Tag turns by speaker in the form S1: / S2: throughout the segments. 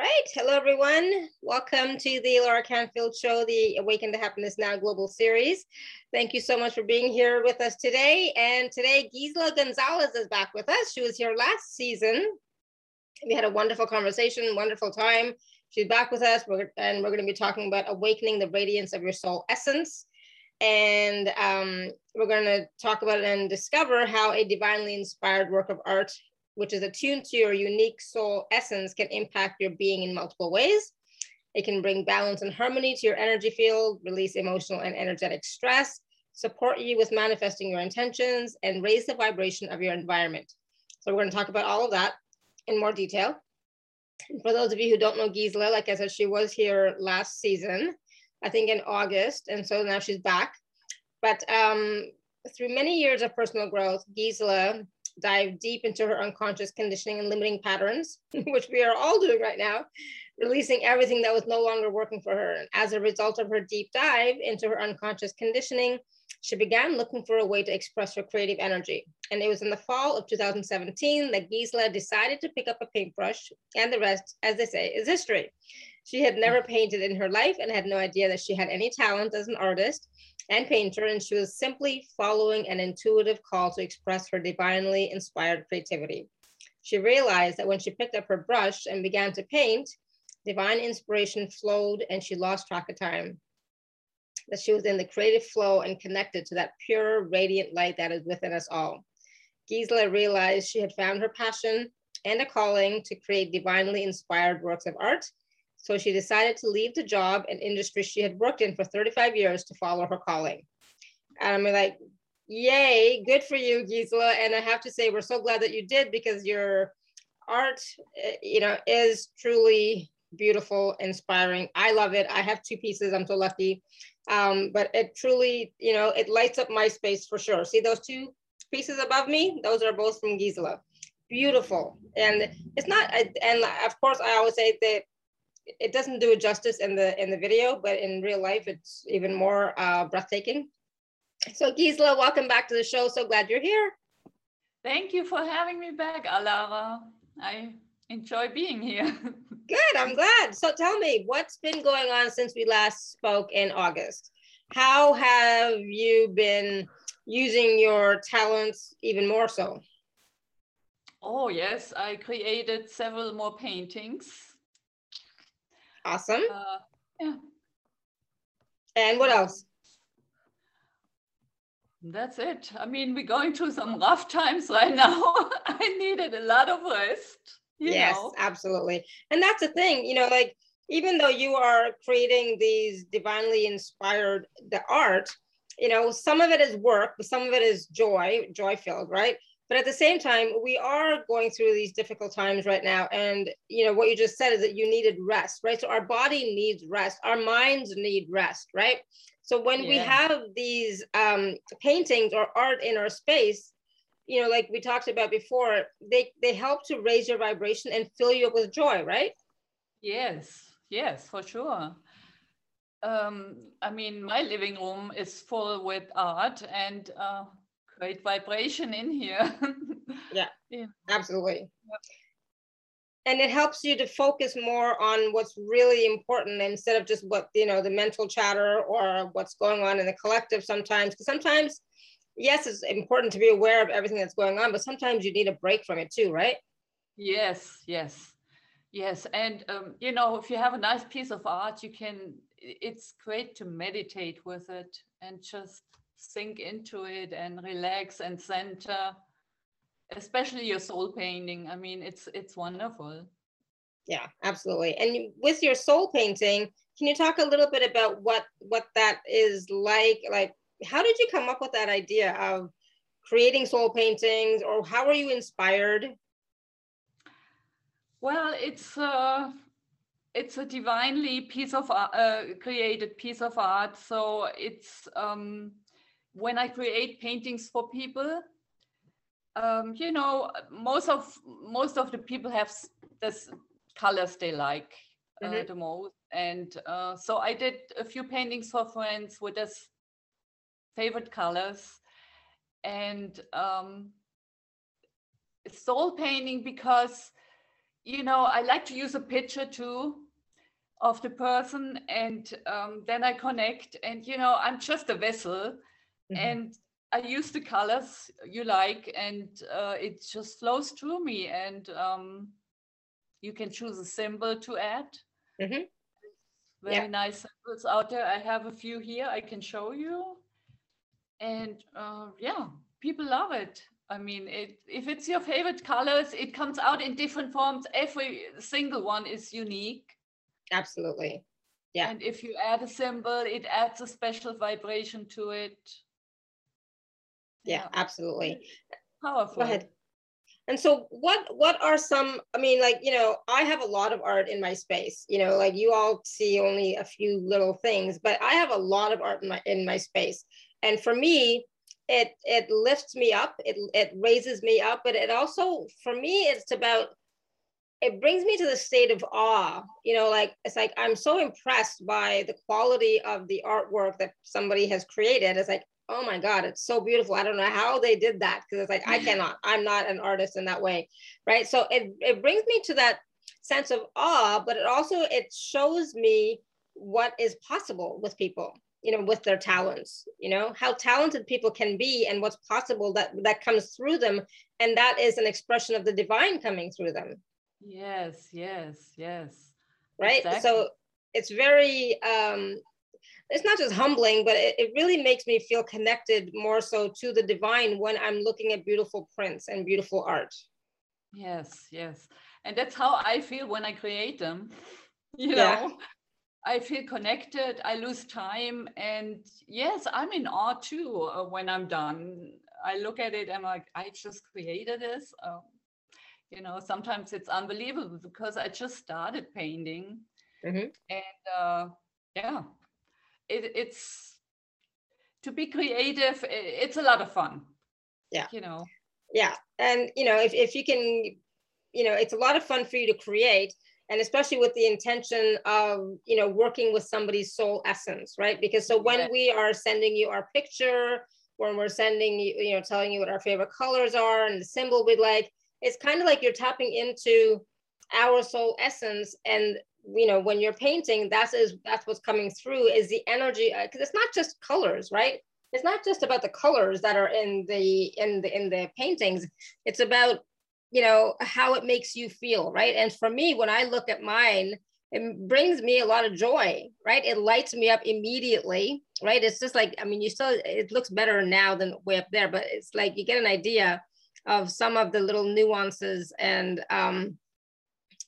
S1: All right. Hello, everyone. Welcome to the Alara Canfield Show, the Awaken to Happiness Now Global Series. Thank you so much for being here with us today. And today, Gisela Gonzalez is back with us. She was here last season. We had a wonderful conversation, wonderful time. She's back with us, and we're going to be talking about awakening the radiance of your soul essence. And um, we're going to talk about and discover how a divinely inspired work of art which is attuned to your unique soul essence, can impact your being in multiple ways. It can bring balance and harmony to your energy field, release emotional and energetic stress, support you with manifesting your intentions, and raise the vibration of your environment. So, we're going to talk about all of that in more detail. And for those of you who don't know Gisela, like I said, she was here last season, I think in August, and so now she's back. But um, through many years of personal growth, Gisela dive deep into her unconscious conditioning and limiting patterns, which we are all doing right now, releasing everything that was no longer working for her. And as a result of her deep dive into her unconscious conditioning, she began looking for a way to express her creative energy. And it was in the fall of 2017 that Gisela decided to pick up a paintbrush, and the rest, as they say, is history. She had never painted in her life and had no idea that she had any talent as an artist and painter, and she was simply following an intuitive call to express her divinely inspired creativity. She realized that when she picked up her brush and began to paint, divine inspiration flowed and she lost track of time. That she was in the creative flow and connected to that pure, radiant light that is within us all. Gisela realized she had found her passion and a calling to create divinely inspired works of art so she decided to leave the job and industry she had worked in for 35 years to follow her calling. And I'm like, yay, good for you, Gisela. And I have to say, we're so glad that you did because your art, eh, you know, is truly beautiful, inspiring. I love it. I have two pieces. I'm so lucky. Um, but it truly, you know, it lights up my space for sure. See those two pieces above me? Those are both from Gisela. Beautiful. And it's not, and of course, I always say that it doesn't do it justice in the in the video, but in real life, it's even more uh, breathtaking. So Gisela, welcome back to the show. So glad you're here.
S2: Thank you for having me back, Alara. I enjoy being here.
S1: Good, I'm glad. So tell me, what's been going on since we last spoke in August? How have you been using your talents even more so?
S2: Oh, yes, I created several more paintings
S1: Awesome. Uh,
S2: yeah.
S1: And what else?
S2: That's it. I mean, we're going through some rough times right now. I needed a lot of rest.
S1: yes, know. absolutely. And that's the thing, you know, like even though you are creating these divinely inspired the art, you know, some of it is work, but some of it is joy, joy filled, right? But at the same time we are going through these difficult times right now. And you know what you just said is that you needed rest right? So our body needs rest. Our minds need rest right? So when yeah. we have these um, paintings or art in our space you know like we talked about before they they help to raise your vibration and fill you up with joy right?
S2: Yes yes for sure. Um, I mean, my living room is full with art, and uh, great vibration in here.
S1: yeah, yeah, absolutely. And it helps you to focus more on what's really important instead of just what, you know, the mental chatter or what's going on in the collective sometimes. Because sometimes, yes, it's important to be aware of everything that's going on, but sometimes you need a break from it too, right?
S2: Yes, yes. Yes, and um, you know, if you have a nice piece of art, you can. It's great to meditate with it and just sink into it and relax and center especially your soul painting. I mean it's it's wonderful.
S1: Yeah absolutely. And with your soul painting can you talk a little bit about what what that is like? Like how did you come up with that idea of creating soul paintings or how are you inspired?
S2: Well it's uh it's a divinely piece of uh, created piece of art. So it's um when I create paintings for people, um, you know, most of most of the people have this colors they like uh, mm-hmm. the most, and uh, so I did a few paintings for friends with this favorite colors, and um, soul painting because you know, I like to use a picture too of the person and um, then I connect. And you know I'm just a vessel mm-hmm. and I use the colors you like and uh, it just flows through me and um, you can choose a symbol to add. Mm-hmm. Very yeah. nice symbols out there. I have a few here I can show you. And uh, yeah, people love it. I mean, it, if it's your favorite colors, it comes out in different forms. Every single one is unique.
S1: Absolutely. Yeah.
S2: And if you add a symbol, it adds a special vibration to it.
S1: Yeah, yeah. absolutely.
S2: Powerful.
S1: Go ahead. And so what what are some I mean like you know I have a lot of art in my space you know like you all see only a few little things but I have a lot of art in my in my space and for me it it lifts me up it it raises me up but it also for me it's about it brings me to the state of awe you know like it's like i'm so impressed by the quality of the artwork that somebody has created it's like oh my god it's so beautiful. I don't know how they did that because it's like i cannot i'm not an artist in that way right? So it, it brings me to that sense of awe but it also it shows me what is possible with people you know with their talents you know how talented people can be and what's possible that that comes through them and that is an expression of the divine coming through them.
S2: Yes yes yes.
S1: Right? Exactly. so it's very um it's not just humbling but it, it really makes me feel connected more so to the divine when i'm looking at beautiful prints and beautiful art
S2: yes yes and that's how i feel when i create them you know. I feel connected. I lose time, and yes, I'm in awe too uh, when I'm done. I look at it, I'm like, I just created this. Um, you know, sometimes it's unbelievable because I just started painting, mm-hmm. and uh, yeah, it, it's to be creative. It's a lot of fun.
S1: Yeah,
S2: you know.
S1: Yeah, and you know, if if you can, you know, it's a lot of fun for you to create and especially with the intention of you know working with somebody's soul essence right because so when yeah. we are sending you our picture when we're sending you you know telling you what our favorite colors are and the symbol we'd like it's kind of like you're tapping into our soul essence and you know when you're painting that's is that's what's coming through is the energy because uh, it's not just colors right? It's not just about the colors that are in the in the in the paintings. It's about you know how it makes you feel right? And for me when i look at mine it brings me a lot of joy right? It lights me up immediately right? It's just like i mean you still it looks better now than way up there but it's like you get an idea of some of the little nuances and um,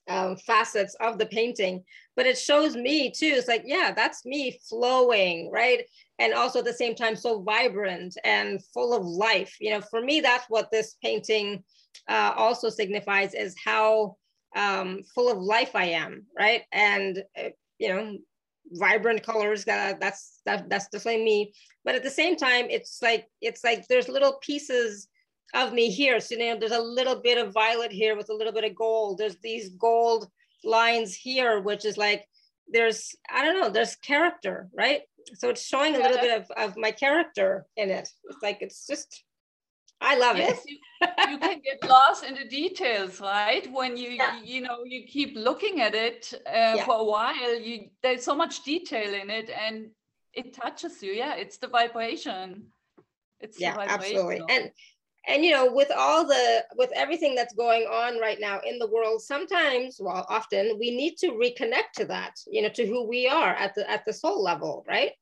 S1: um, facets of the painting but it shows me too it's like yeah that's me flowing right and also at the same time so vibrant and full of life you know for me that's what this painting uh, also signifies is how um, full of life I am, right? And uh, you know, vibrant colors. That that's that, that's definitely me. But at the same time, it's like it's like there's little pieces of me here. So you know, there's a little bit of violet here with a little bit of gold. There's these gold lines here, which is like there's I don't know. There's character, right? So it's showing a little bit of, of my character in it. It's like it's just I love yes, it.
S2: you, you, can get lost in the details, right? When you, yeah. you, know you keep looking at it uh, yeah. for a while, you there's so much detail in it, and it touches you. Yeah, it's the vibration.
S1: It's yeah, absolutely. And and you know, with all the with everything that's going on right now in the world, sometimes, well, often we need to reconnect to that. You know, to who we are at the at the soul level, right?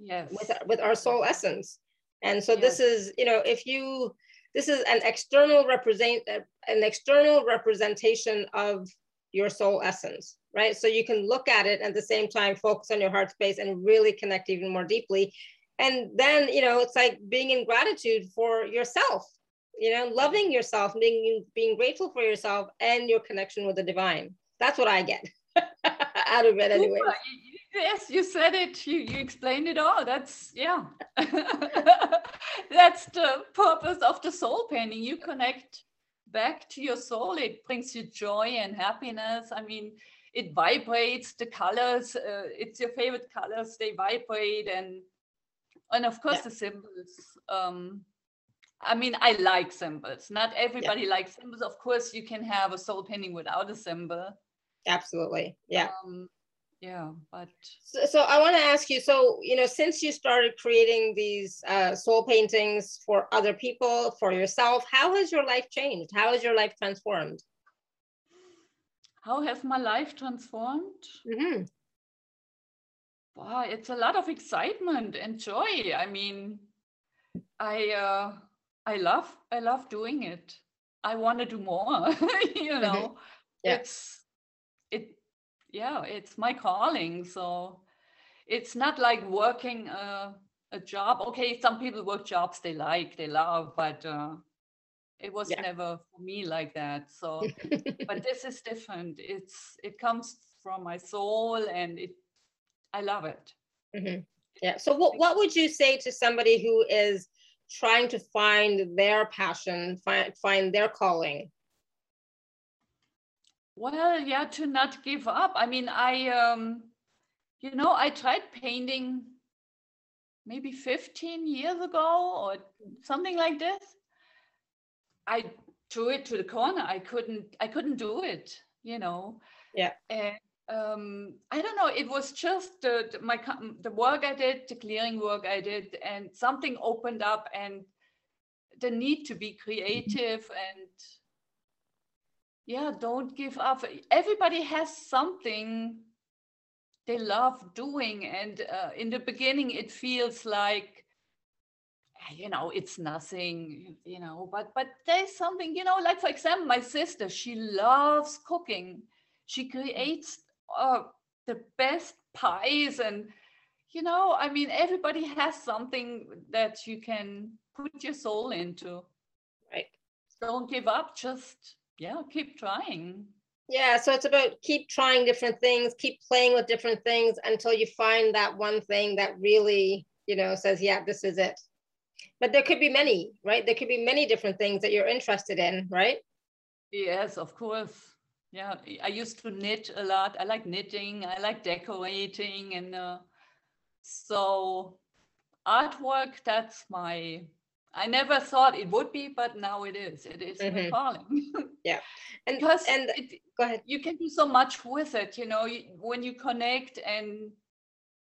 S2: Yes.
S1: With with our soul essence and so this is, you know, if you, this is an external represent, uh, an external representation of your soul essence, right? So you can look at it at the same time, focus on your heart space and really connect even more deeply. And then, you know, it's like being in gratitude for yourself, you know, loving yourself, being, being grateful for yourself and your connection with the divine. That's what I get out of it anyway.
S2: Yes, you said it. You, you explained it all. That's, yeah. That's the purpose of the soul painting. You connect back to your soul. It brings you joy and happiness. I mean, it vibrates the colors. Uh, it's your favorite colors. They vibrate. And, and of course, yeah. the symbols. Um, I mean, I like symbols. Not everybody yeah. likes symbols. Of course, you can have a soul painting without a symbol.
S1: Absolutely. Yeah. Um,
S2: yeah, but
S1: so, so I want to ask you. So you know, since you started creating these uh, soul paintings for other people, for yourself, how has your life changed? How has your life transformed?
S2: How has my life transformed? Mm-hmm. Wow, it's a lot of excitement and joy. I mean, I uh, I love I love doing it. I want to do more. you mm-hmm. know, mm-hmm. yeah. it's it yeah it's my calling. So it's not like working a, a job. Okay, some people work jobs they like, they love, but uh, it was yeah. never for me like that. So, but this is different. It's it comes from my soul, and it I love it.
S1: Mm-hmm. Yeah. So, what what would you say to somebody who is trying to find their passion, find, find their calling?
S2: Well, yeah, to not give up. I mean, I, um, you know, I tried painting maybe 15 years ago or something like this. I threw it to the corner. I couldn't, I couldn't do it, you know.
S1: Yeah.
S2: And um, I don't know. It was just the, my the work I did, the clearing work I did, and something opened up, and the need to be creative and yeah, don't give up. Everybody has something they love doing, and uh, in the beginning, it feels like you know it's nothing you know but but there's something you know like for example my sister she loves cooking she creates uh, the best pies and you know i mean everybody has something that you can put your soul into.
S1: Right.
S2: Don't give up just yeah keep trying.
S1: Yeah so it's about keep trying different things keep playing with different things until you find that one thing that really you know says yeah this is it. But there could be many right? There could be many different things that you're interested in right?
S2: Yes of course yeah i used to knit a lot. I like knitting. I like decorating and uh, so artwork that's my i never thought it would be but now it is. It is mm-hmm. my calling.
S1: Yeah.
S2: And because and it, go ahead. you can do so much with it you know you, when you connect and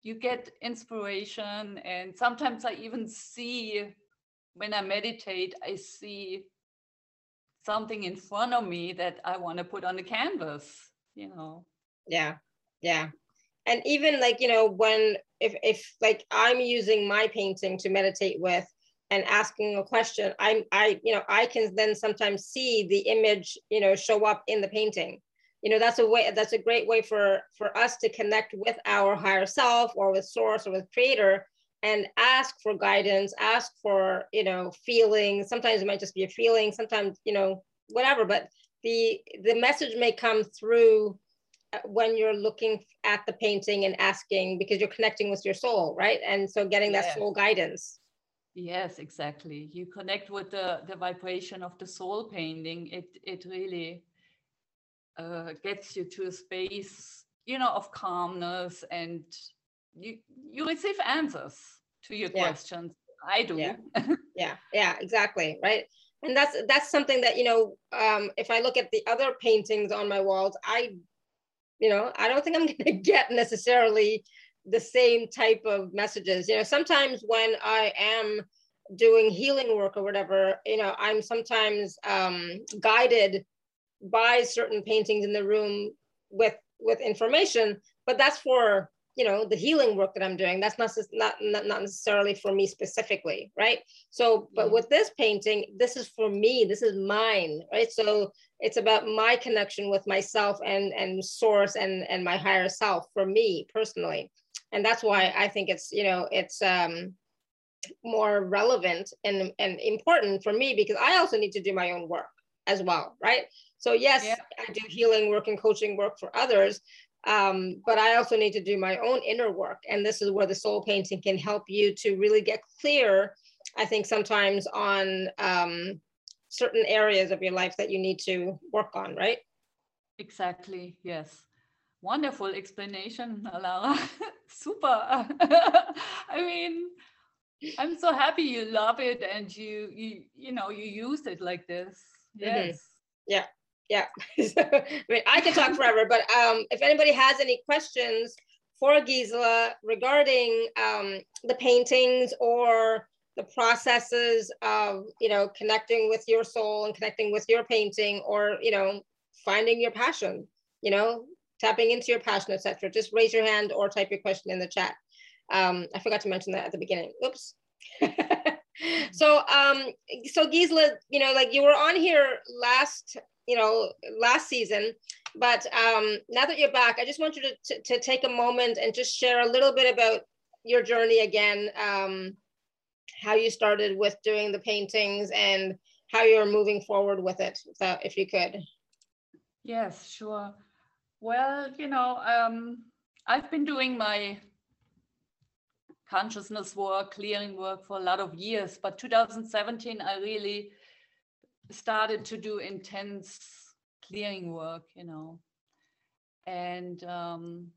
S2: you get inspiration. And sometimes i even see when i meditate i see something in front of me that I want to put on the canvas, you know.
S1: Yeah. Yeah. And even like, you know, when if if like I'm using my painting to meditate with and asking a question, I'm I, you know, I can then sometimes see the image, you know, show up in the painting. You know, that's a way that's a great way for for us to connect with our higher self or with source or with creator and ask for guidance ask for you know feelings. Sometimes it might just be a feeling sometimes you know whatever but the the message may come through uh, when you're looking at the painting and asking because you're connecting with your soul right? And so getting that soul guidance.
S2: Yes exactly. You connect with the the vibration of the soul painting. It it really uh, gets you to a space you know of calmness and you you receive answers to your yeah. questions. I do.
S1: Yeah. yeah. Yeah exactly right? And that's that's something that you know um if i look at the other paintings on my walls i you know i don't think i'm going to get necessarily the same type of messages. You know sometimes when i am doing healing work or whatever you know i'm sometimes um guided by certain paintings in the room with with information but that's for you know the healing work that i'm doing that's not not not necessarily for me specifically right? So but with this painting this is for me this is mine right? So it's about my connection with myself and and source and and my higher self for me personally. And that's why i think it's you know it's um more relevant and and important for me because i also need to do my own work as well right? So yes yeah. i do healing work and coaching work for others um, but I also need to do my own inner work. And this is where the soul painting can help you to really get clear, I think, sometimes on um, certain areas of your life that you need to work on, right?
S2: Exactly, yes. Wonderful explanation, Alara. Super. I mean, I'm so happy you love it and you you you know you use it like this. Mm-hmm. Yes. Mm-hmm.
S1: Yeah. Yeah. I mean, I could talk forever, but um, if anybody has any questions for Gisela regarding um, the paintings or the processes of, you know, connecting with your soul and connecting with your painting or, you know, finding your passion, you know, tapping into your passion, etc. Just raise your hand or type your question in the chat. Um, I forgot to mention that at the beginning. Oops. so, um, so Gisela, you know, like you were on here last, you know, last season, but um, now that you're back, I just want you to, to, to take a moment and just share a little bit about your journey again, um, how you started with doing the paintings and how you're moving forward with it, so if you could.
S2: Yes, sure. Well, you know, um, I've been doing my consciousness work, clearing work for a lot of years, but 2017, I really started to do intense clearing work, you know. And um,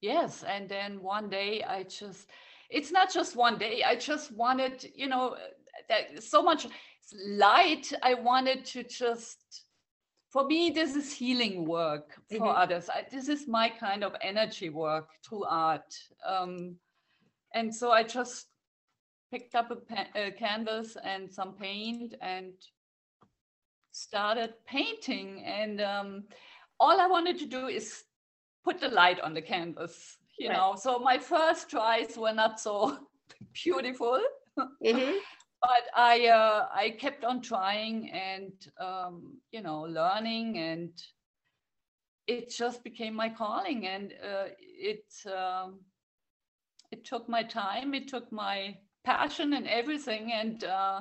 S2: yes, and then one day I just, it's not just one day, I just wanted, you know, that so much light. I wanted to just for me, this is healing work for mm-hmm. others. I, this is my kind of energy work through art. Um, and so I just picked up a, a, canvas and some paint and started painting. And um, all I wanted to do is put the light on the canvas, you right. know. So my first tries were not so beautiful. Mm-hmm but I uh, I kept on trying and um, you know learning and it just became my calling and uh, it um, it took my time it took my passion and everything and uh,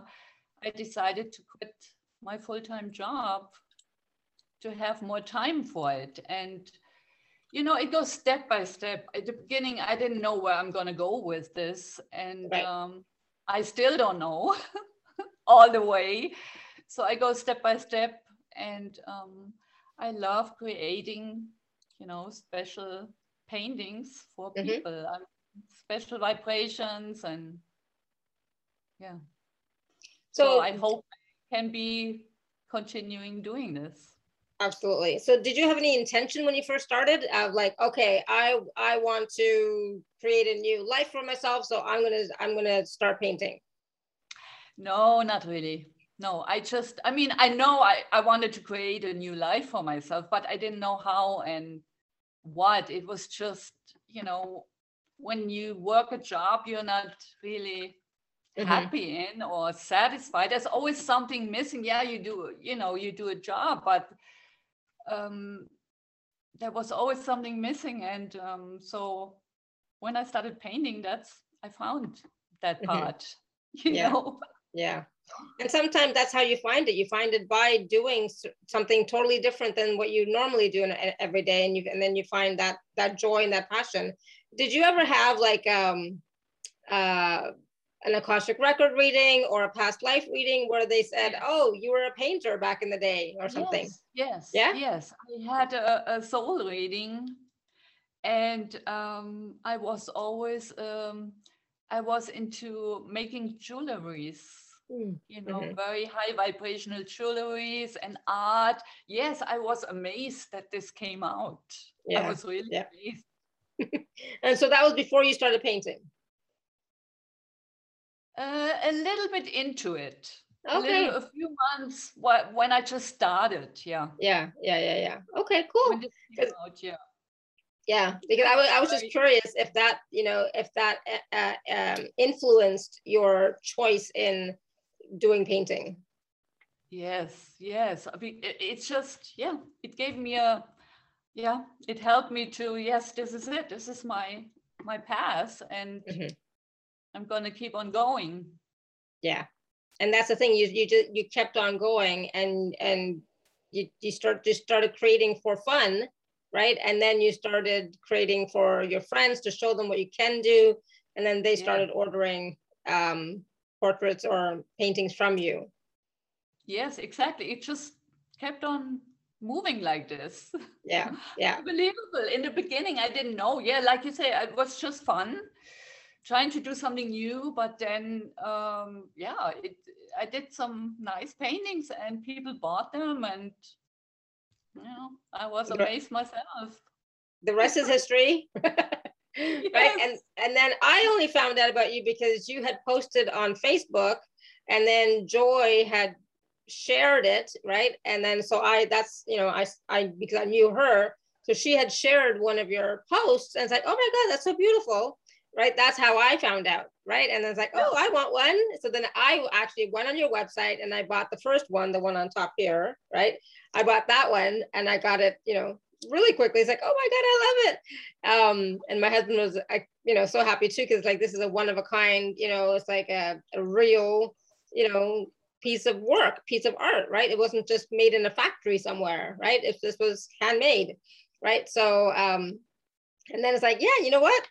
S2: I decided to quit my full-time job to have more time for it and you know it goes step by step at the beginning i didn't know where i'm going to go with this and right. um, I still don't know all the way. So I go step by step and um, I love creating, you know, special paintings for mm-hmm. people, special vibrations and yeah. So, so I hope I can be continuing doing this.
S1: Absolutely. So did you have any intention when you first started of like okay i i want to create a new life for myself so i'm gonna i'm gonna start painting?
S2: No not really. No i just i mean i know i i wanted to create a new life for myself but i didn't know how and what. It was just you know when you work a job you're not really mm-hmm. happy in or satisfied there's always something missing yeah you do you know you do a job but um, there was always something missing. And um, so when I started painting, that's I found that mm-hmm. part. You
S1: yeah.
S2: know.
S1: Yeah. And sometimes that's how you find it. You find it by doing something totally different than what you normally do every day, and you and then you find that that joy and that passion. Did you ever have like um, uh, an Akashic record reading or a past life reading where they said, "Oh, you were a painter back in the day" or something.
S2: Yes, yes, yeah? yes. I had a, a soul reading, and um, I was always um, I was into making jewelries. Mm. You know, mm-hmm. very high vibrational jewelries and art. Yes, I was amazed that this came out. Yeah, I was really yeah. amazed.
S1: and so that was before you started painting.
S2: Uh, a little bit into it. Okay. A, little, a few months when I just started. Yeah.
S1: Yeah. Yeah. Yeah. Yeah. Okay. Cool.
S2: Out, yeah.
S1: Yeah, because I was, I was just curious if that, you know, if that uh, uh, um, influenced your choice in doing painting.
S2: Yes, yes. I mean, it's just, yeah, it gave me a, yeah, it helped me to, yes, this is it. This is my, my path. And mm-hmm. I'm going to keep on going.
S1: Yeah. And that's the thing you you just you kept on going and and you you start just started creating for fun, right? And then you started creating for your friends to show them what you can do and then they started yeah. ordering um portraits or paintings from you.
S2: Yes, exactly. It just kept on moving like this.
S1: Yeah, yeah.
S2: Unbelievable. In the beginning, I didn't know. Yeah, like you say, it was just fun trying to do something new. But then, um, yeah, it, I did some nice paintings and people bought them, and you know, I was amazed myself.
S1: The rest is history. yes. right and and then i only found out about you because you had posted on facebook and then joy had shared it right and then so i that's you know i i because i knew her so she had shared one of your posts and it's like oh my god that's so beautiful right that's how i found out right and it's like oh i want one so then i actually went on your website and i bought the first one the one on top here right i bought that one and i got it you know really quickly. It's like, oh my God, I love it. Um, and my husband was, I, you know, so happy too, because like this is a one of a kind, you know, it's like a, a real, you know, piece of work, piece of art, right? It wasn't just made in a factory somewhere, right? If this was handmade, right? So, um, and then it's like, yeah, you know what?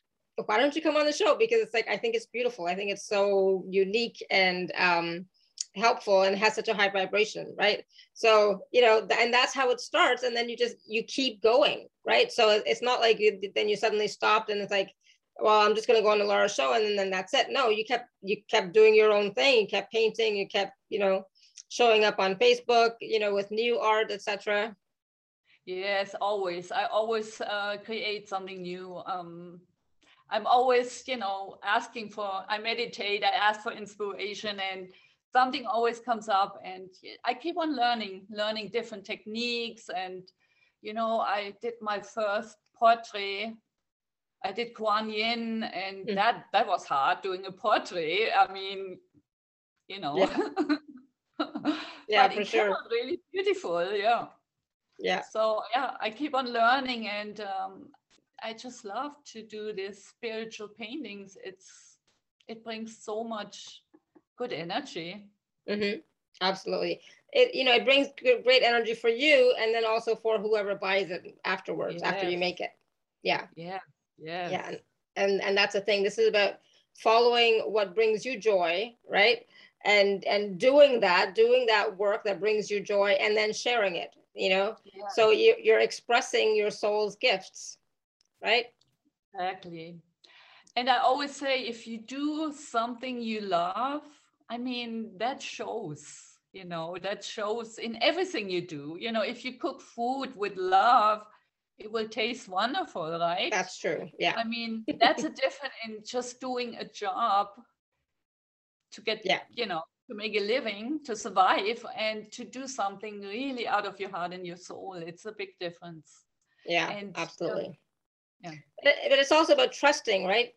S1: Why don't you come on the show? Because it's like, I think it's beautiful. I think it's so unique and, um, helpful and has such a high vibration right? So you know and that's how it starts. And then you just you keep going right? So it's not like you, then you suddenly stopped and it's like well i'm just going to go on the alara show and then that's it. No you kept you kept doing your own thing. You kept painting. You kept you know showing up on facebook you know with new art etc
S2: yes always. I always uh, create something new um i'm always you know asking for i meditate i ask for inspiration and something always comes up and i keep on learning learning different techniques and you know i did my first portrait i did kuan yin and mm. that that was hard doing a portrait i mean you know.
S1: Yeah, yeah for sure.
S2: really beautiful yeah.
S1: Yeah.
S2: So yeah i keep on learning and um, i just love to do these spiritual paintings it's it brings so much good energy.
S1: Mm-hmm. Absolutely. It you know it brings great energy for you, and then also for whoever buys it afterwards yes. after you make it. Yeah.
S2: Yeah. Yeah.
S1: Yeah. And, and that's the thing. This is about following what brings you joy, right? And and doing that, doing that work that brings you joy, and then sharing it. You know, yeah. so you, you're expressing your soul's gifts, right?
S2: Exactly. And I always say, if you do something you love, I mean, that shows, you know, that shows in everything you do. You know, if you cook food with love, it will taste wonderful, right?
S1: That's true. Yeah.
S2: I mean, that's a different in just doing a job to get, yeah. you know, to make a living, to survive, and to do something really out of your heart and your soul. It's a big difference.
S1: Yeah, and, uh, absolutely.
S2: Yeah.
S1: But, but it's also about trusting, right?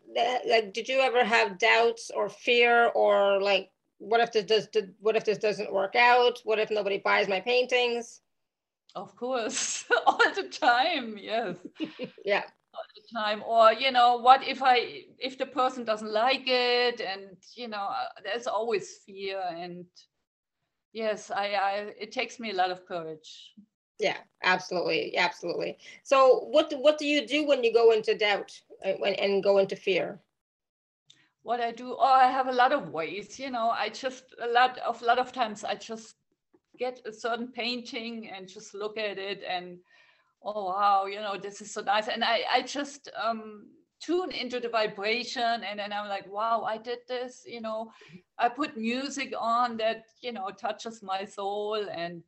S1: Like, did you ever have doubts or fear or like what if this does what if this doesn't work out? What if nobody buys my paintings?
S2: Of course. All the time yes.
S1: Yeah.
S2: All the time. Or you know what if i if the person doesn't like it and you know uh, there's always fear and yes i i it takes me a lot of courage
S1: yeah absolutely absolutely so what what do you do when you go into doubt and, uh, and go into fear
S2: what I do, oh, I have a lot of ways, you know, I just, a lot of, lot of times I just get a certain painting and just look at it and, oh, wow, you know, this is so nice. And I, I just um, tune into the vibration and then I'm like, wow, I did this, you know, I put music on that, you know, touches my soul. And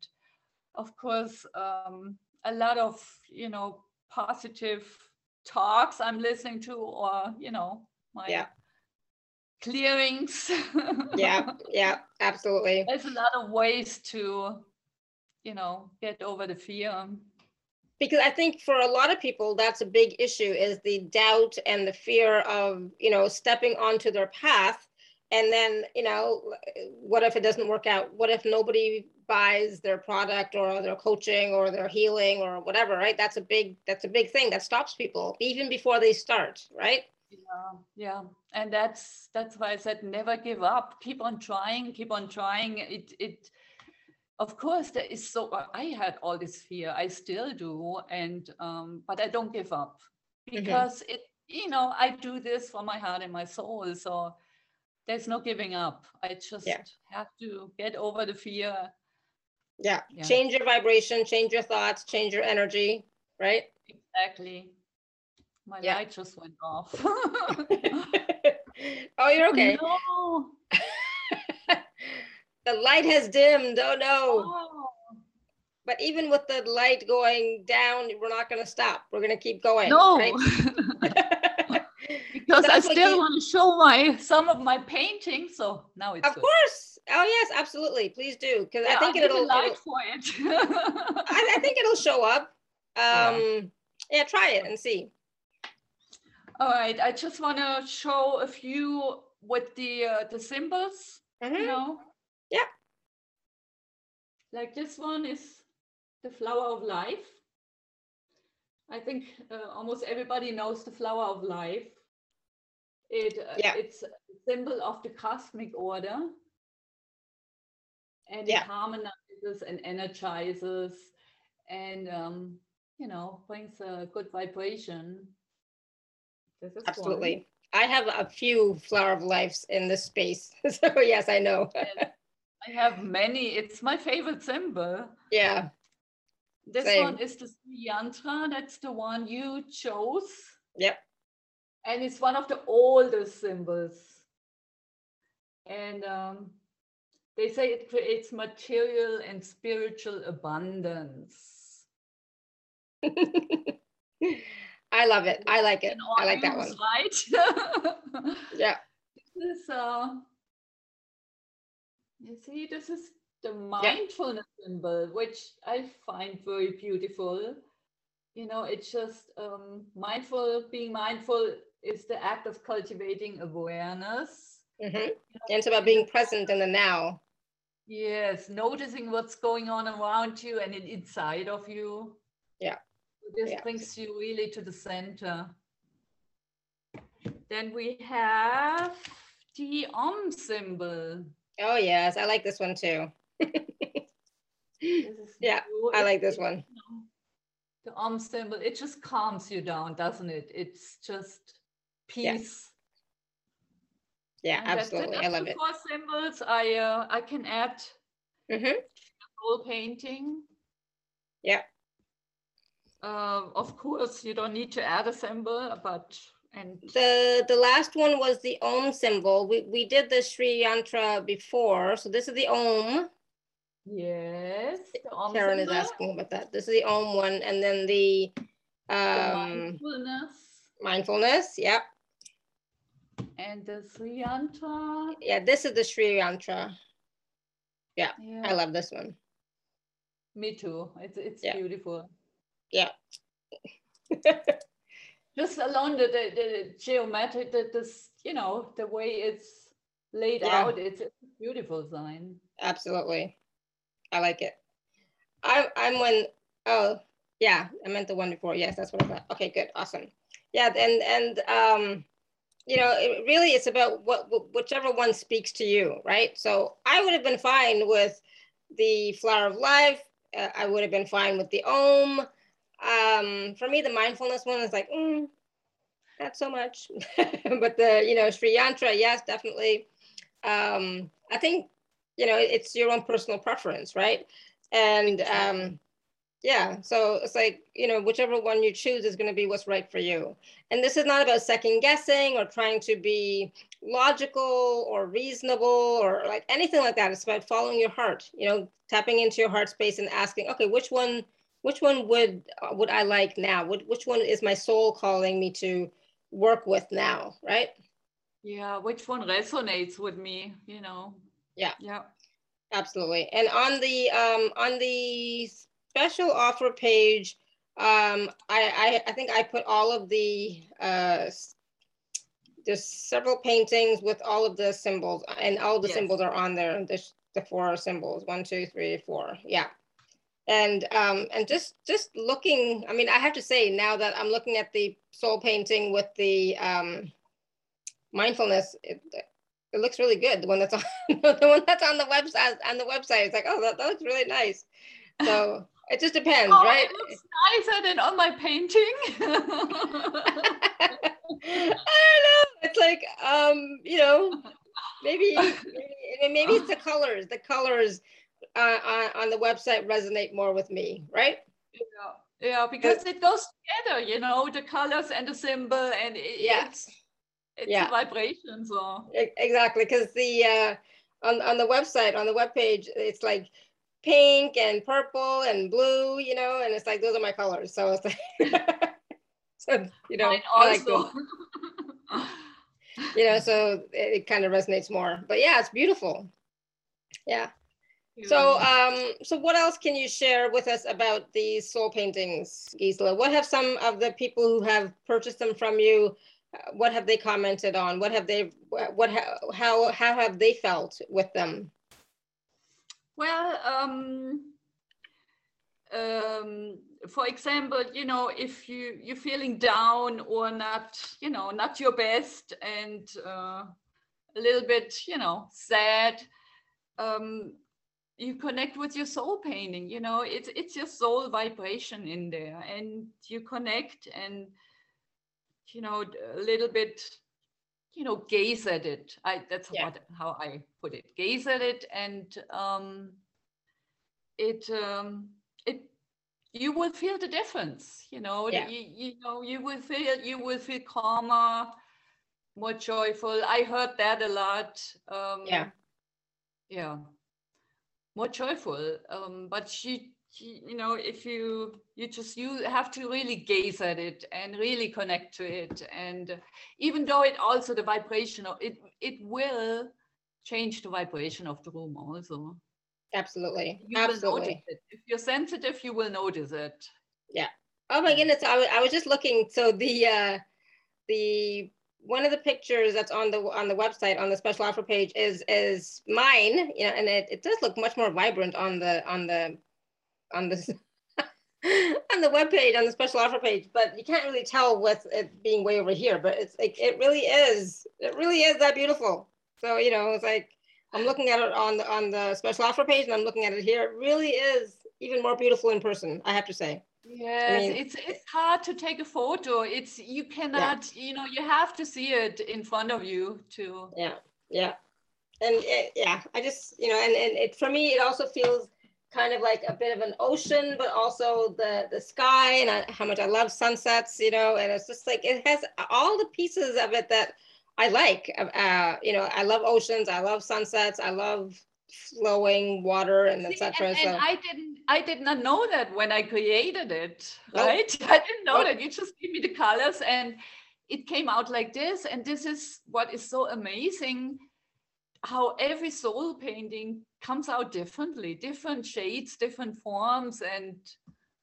S2: of course, um, a lot of, you know, positive talks I'm listening to or, you know, my
S1: yeah
S2: clearings.
S1: yeah, yeah, absolutely.
S2: There's a lot of ways to, you know, get over the fear.
S1: Because I think for a lot of people, that's a big issue is the doubt and the fear of, you know, stepping onto their path. And then, you know, what if it doesn't work out? What if nobody buys their product or their coaching or their healing or whatever, right? That's a big, that's a big thing that stops people even before they start, right?
S2: yeah yeah and that's that's why i said never give up keep on trying keep on trying it it of course there is so i had all this fear i still do and um but i don't give up mm-hmm. because mm-hmm. it you know i do this for my heart and my soul so there's no giving up i just yeah. have to get over the fear
S1: yeah. yeah change your vibration change your thoughts change your energy right
S2: exactly my yeah. light just went off.
S1: oh, you're okay.
S2: No.
S1: the light has dimmed. Oh no.
S2: Oh,
S1: But even with the light going down, we're not going to stop. We're going to keep going.
S2: no.
S1: right?
S2: because I
S1: That's
S2: still
S1: you-
S2: want to show my some of my paintings. So now it's
S1: of
S2: good.
S1: course. Oh yes, absolutely. Please do because
S2: Yeah,
S1: I think
S2: I'll
S1: it'll.
S2: a light
S1: it'll-
S2: for it.
S1: I, I think it'll show up.
S2: Yeah.
S1: Um, yeah. try it and see.
S2: All right, I just want to show a few with the uh, the symbols. You
S1: Mhm.
S2: know.
S1: Yeah.
S2: Like this one is the flower of life. I think uh, almost everybody knows the flower of life. It uh,
S1: Yeah.
S2: it's a symbol of the cosmic order, and
S1: Yeah.
S2: it harmonizes and energizes, and um, you know brings a good vibration. Is one.
S1: Absolutely. I have a few flower of lives in this space, so yes, I know.
S2: I have many. It's my favorite symbol.
S1: yeah.
S2: This
S1: Same.
S2: one is the Yantra. That's the one you chose.
S1: Yep.
S2: And it's one of the oldest symbols. And um, they say it creates material and spiritual abundance.
S1: I love it. I like it. I like that one.
S2: Right?
S1: Yeah.
S2: this is, uh, you see, this is the mindfulness symbol, which I find very beautiful. You know, it's just um, mindful, being mindful is the act of cultivating awareness.
S1: hmm And it's about being present in the now.
S2: Yes, noticing what's going on around you and inside of you.
S1: Yeah.
S2: This
S1: Yeah.
S2: brings you really to the center. Then we have the Om symbol.
S1: Oh yes, I like this one too. Yeah. I like this one.
S2: The Om symbol, it just calms you down, doesn't it? It's just peace.
S1: Yeah,
S2: And
S1: absolutely. I love it.
S2: Four symbols I uh, I can add
S1: mm-hmm.
S2: whole painting.
S1: Yeah.
S2: Uh, of course, you don't need to add a symbol, but and
S1: The the last one was the Om symbol. We we did the Sri Yantra before, so this is the Om.
S2: yes, the Om
S1: Karen is asking about that. This is the Om one, and then the
S2: the
S1: um,
S2: mindfulness,
S1: mindfulness. Yep.
S2: And the Sri Yantra.
S1: Yeah, this is the Sri Yantra.
S2: Yeah,
S1: I love this one.
S2: me too. It's it's
S1: Yeah.
S2: beautiful.
S1: Yeah.
S2: just alone the, the, the geometric, the, this, you know, the way it's laid
S1: Yeah.
S2: out, it's a beautiful sign.
S1: Absolutely. I like it. I, I'm when, oh, yeah, I meant the one before. Yes, that's what I thought. Okay, good. Awesome. Yeah, and, and, um, you know, it really it's about what, what whichever one speaks to you, right? So I would have been fine with the flower of life. Uh, I would have been fine with the Om. Um, for me, the mindfulness one is like, mm, not so much. but the, you know, Sri Yantra, yes, definitely. Um, I think you know it's your own personal preference right and um yeah so it's like you know whichever one you choose is going to be what's right for you and this is not about second guessing or trying to be logical or reasonable or like anything like that it's about following your heart you know tapping into your heart space and asking okay which one which one would uh, would i like now Would which one is my soul calling me to work with now right
S2: Yeah, which one resonates with me, you know?
S1: Yeah.
S2: Yeah.
S1: Absolutely. And on the um, on the special offer page, um, I, I I think I put all of the uh, there's several paintings with all of the symbols, and all the
S2: Yes.
S1: symbols are on there. There's the four symbols: one, two, three, four. Yeah. And um, and just just looking, I mean, I have to say now that I'm looking at the soul painting with the um, mindfulness, it, it looks really good. The one that's on the one that's on the website on the website. It's like, oh, that, that looks really nice. So it just depends,
S2: Oh,
S1: right?
S2: it looks nicer than on my painting.
S1: I don't know. It's like, um, you know, maybe maybe, maybe it's the colors. The colors uh, on, on the website resonate more with me, right?
S2: yeah, yeah, because it goes together, you know, the colors and the symbol, and it,
S1: Yeah.
S2: it's it's
S1: Yeah.
S2: a vibration. So
S1: Exactly, because the uh, on on the website on the webpage it's like pink and purple and blue, you know, and it's like those are my colors. So it's like, so you know,
S2: mine
S1: I like you know, so it, it kind of resonates more. But yeah, it's beautiful. Yeah. So um, so what else can you share with us about these soul paintings, Gisela? What have some of the people who have purchased them from you? uh, What have they commented on? What have they? What ha- how how have they felt with them?
S2: Well, um, um, for example, you know, if you you're feeling down or not, you know, not your best and uh, a little bit, you know, sad, um, you connect with your soul painting. You know, it's it's your soul vibration in there, and you connect and you know a little bit you know gaze at it i that's
S1: Yeah.
S2: what how i put it gaze at it and um it um it you will feel the difference you know
S1: Yeah.
S2: you, you know you will feel you will feel calmer more joyful i heard that a lot um
S1: Yeah.
S2: yeah more joyful um but she she- you know if you you just you have to really gaze at it and really connect to it. And even though it also the vibration of it it will change the vibration of the room also.
S1: Absolutely,
S2: you
S1: absolutely.
S2: it. If you're sensitive you will notice it. Yeah.
S1: Oh my goodness, I I was just looking. So the uh, the one of the pictures that's on the on the website on the special offer page is is mine, you know, and it, it does look much more vibrant on the on the on the on the web page on the special offer page, but you can't really tell with it being way over here. But it's like it really is, it really is that beautiful. So you know, it's like I'm looking at it on the on the special offer page, and I'm looking at it here. It really is even more beautiful in person. I have to say.
S2: yes
S1: mean-
S2: it's it's hard to take a photo it's you cannot yeah. you know you have to see it in front of you to
S1: Yeah, yeah. And it, yeah, I just, you know, and, and it for me, it also feels kind of like a bit of an ocean, but also the the sky and I, how much I love sunsets, you know, and it's just like it has all the pieces of it that I like. Uh, you know, I love oceans, I love sunsets, I love flowing water and etc.
S2: and,
S1: So
S2: I didn't I did not know that when I created it,
S1: Nope.
S2: right? I didn't know
S1: Nope.
S2: that. You just give me the colors and it came out like this. And this is what is so amazing how every soul painting comes out differently, different shades, different forms, and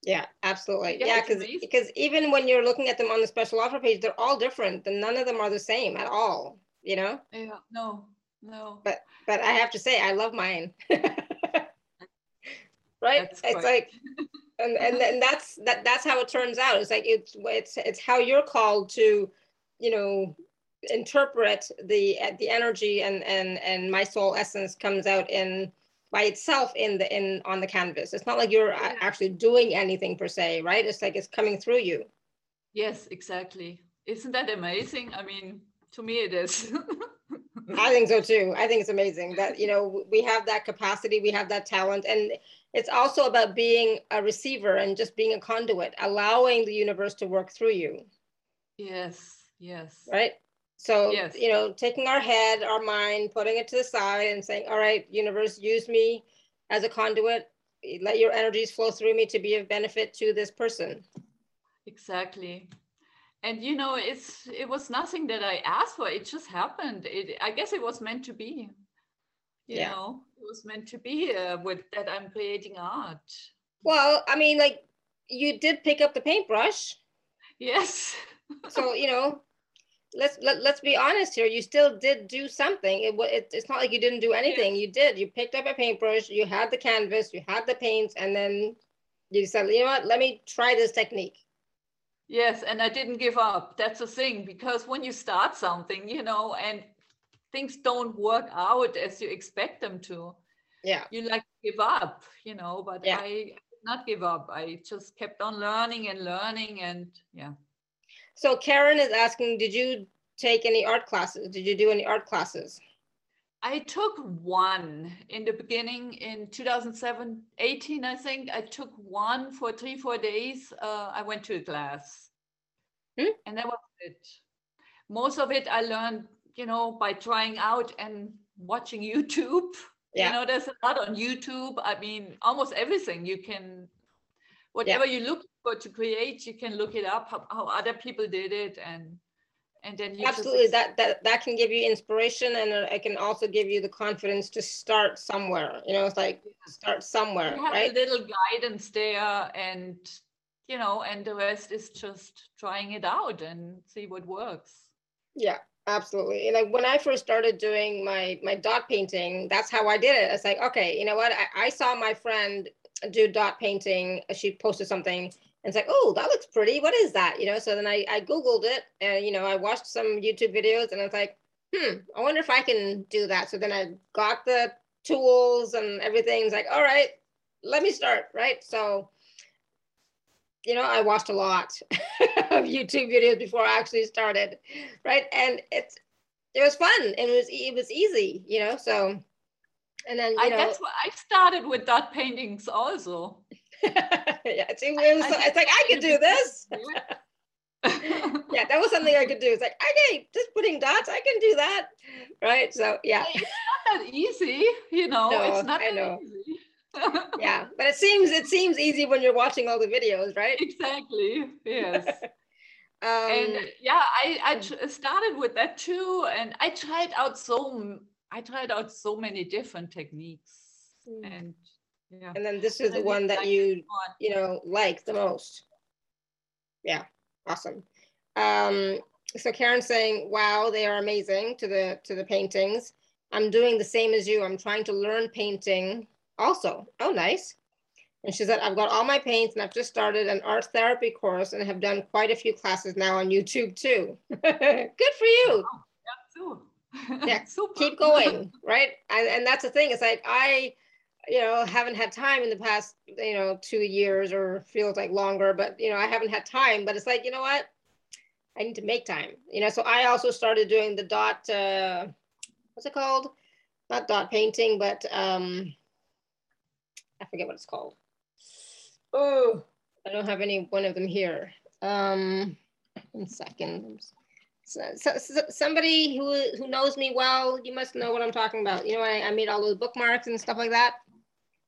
S1: yeah, absolutely.
S2: Yeah,
S1: Yeah, because
S2: amazing.
S1: because even when you're looking at them on the special offer page, they're all different. And none of them are the same at all. You know.
S2: yeah, no, no.
S1: but but I have to say I love mine. right?
S2: That's
S1: it's
S2: great.
S1: like and, and and that's that that's how it turns out. It's like it's it's it's how you're called to, you know, interpret the uh, the energy and and and my soul essence comes out in by itself in the in on the canvas. It's not like you're uh,
S2: Yeah.
S1: actually doing anything per se, right? It's like it's coming through you.
S2: Yes, exactly. Isn't that amazing? I mean, to me it is.
S1: I think so too. I think it's amazing that you know we have that capacity, we have that talent, and it's also about being a receiver and just being a conduit, allowing the universe to work through you,
S2: yes, yes.
S1: right? So
S2: Yes.
S1: you know, taking our head, our mind, putting it to the side, and saying, "All right, universe, use me as a conduit. Let your energies flow through me to be of benefit to this person."
S2: Exactly. And you know, it's it was nothing that I asked for. It just happened. It I guess it was meant to be. You
S1: Yeah.
S2: know, it was meant to be uh, with that I'm creating art.
S1: Well, I mean, like you did pick up the paintbrush.
S2: Yes.
S1: so you know let's let, let's be honest here. You still did do something. It, it it's not like you didn't do anything. You did. You picked up a paintbrush you had the canvas you had the paints and then you said you know what? Let me try this technique.
S2: Yes, and I didn't give up. That's the thing because when you start something, you know, and things don't work out as you expect them to,
S1: yeah.
S2: You like give up, you know, but
S1: Yeah.
S2: I not give up. I just kept on learning and learning and yeah.
S1: So karen is asking did you take any art classes did you do any art classes
S2: I took one in the beginning in 2007, 18, I think. I took one for three, four days. Uh, I went to a class.
S1: Hmm?
S2: And that was it. most of it I learned, you know, by trying out and watching YouTube. Yeah. You know, there's a lot on YouTube. I mean, almost everything you can, whatever yeah. you look for to create, you can look it up how, how other people did it and and then
S1: absolutely. That that that can give you inspiration and it can also give you the confidence to start somewhere you know it's like start somewhere
S2: you have
S1: right?
S2: a little guidance there and you know and the rest is just trying it out and see what works.
S1: Yeah absolutely. And like when i first started doing my my dot painting that's how i did it. It's like okay you know what? I, I saw my friend do dot painting she posted something and it's like, oh, that looks pretty. What is that? You know, so then I, I Googled it and, you know, I watched some YouTube videos and I was like, hmm, I wonder if I can do that. So then I got the tools and everything. It's like, all right, let me start. Right. So, you know, I watched a lot of YouTube videos before I actually started. Right. And it's, it was fun and it was, it was easy, you know, so, and then,
S2: I
S1: know,
S2: guess I started with dot paintings also.
S1: yeah, it's, it was, it's like I could do this. yeah, that was something I could do. It's like, okay, just putting dots, I can do that. Right. So yeah.
S2: It's not that easy, you know. No, it's not I know. easy.
S1: yeah, but it seems it seems easy when you're watching all the videos, right?
S2: Exactly. Yes. Um, and yeah, I I started with that too, and I tried out so I tried out so many different techniques, mm. and
S1: yeah. And then this is the one that you, you know, like the most. Yeah, awesome. Um, so Karen's saying, wow, they are amazing to the to the paintings. I'm doing the same as you. I'm trying to learn painting also. Oh, nice. And she said, I've got all my paints and I've just started an art therapy course and have done quite a few classes now on YouTube too. Good for you. Oh, yeah, too. Yeah, Super. keep going, right? And, and that's the thing. It's like I you know haven't had time in the past you know two years or feels like longer but you know i haven't had time but it's like you know what i need to make time you know so i also started doing the dot uh what's it called not dot painting but um i forget what it's called oh i don't have any one of them here um one second so, so, so, somebody who who knows me well, you must know what I'm talking about. You know, I, I made all those bookmarks and stuff like that.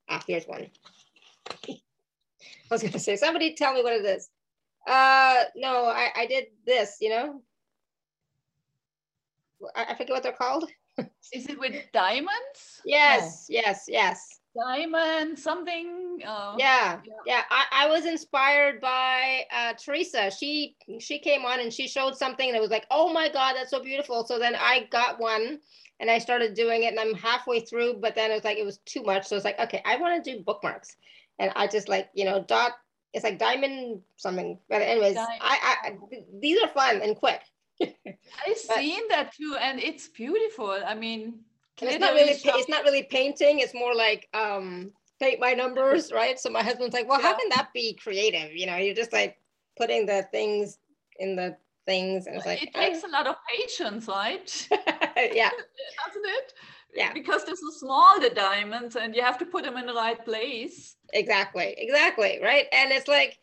S1: Ah, here's one. I was gonna say, somebody tell me what it is. Uh, no, I, I did this, you know. I, I forget what they're called.
S2: is it with diamonds?
S1: Yes, no. yes, yes.
S2: Diamond something.
S1: Uh, yeah, yeah. yeah. I, I was inspired by uh, Teresa. She she came on and she showed something and it was like, oh my god, that's so beautiful. So then I got one and I started doing it and I'm halfway through, but then it was like it was too much. So it's like, okay, I want to do bookmarks. And I just like, you know, dot it's like diamond something. But anyways, I, I these are fun and quick.
S2: I've seen that too, and it's beautiful. I mean,
S1: it's not really it's not really painting, it's more like um paint my numbers, right? So my husband's like, Well, yeah. how can that be creative? You know, you're just like putting the things in the things and it's like
S2: it takes oh. a lot of patience right
S1: yeah
S2: doesn't it
S1: yeah
S2: because they're so small the diamonds and you have to put them in the right place
S1: exactly exactly right and it's like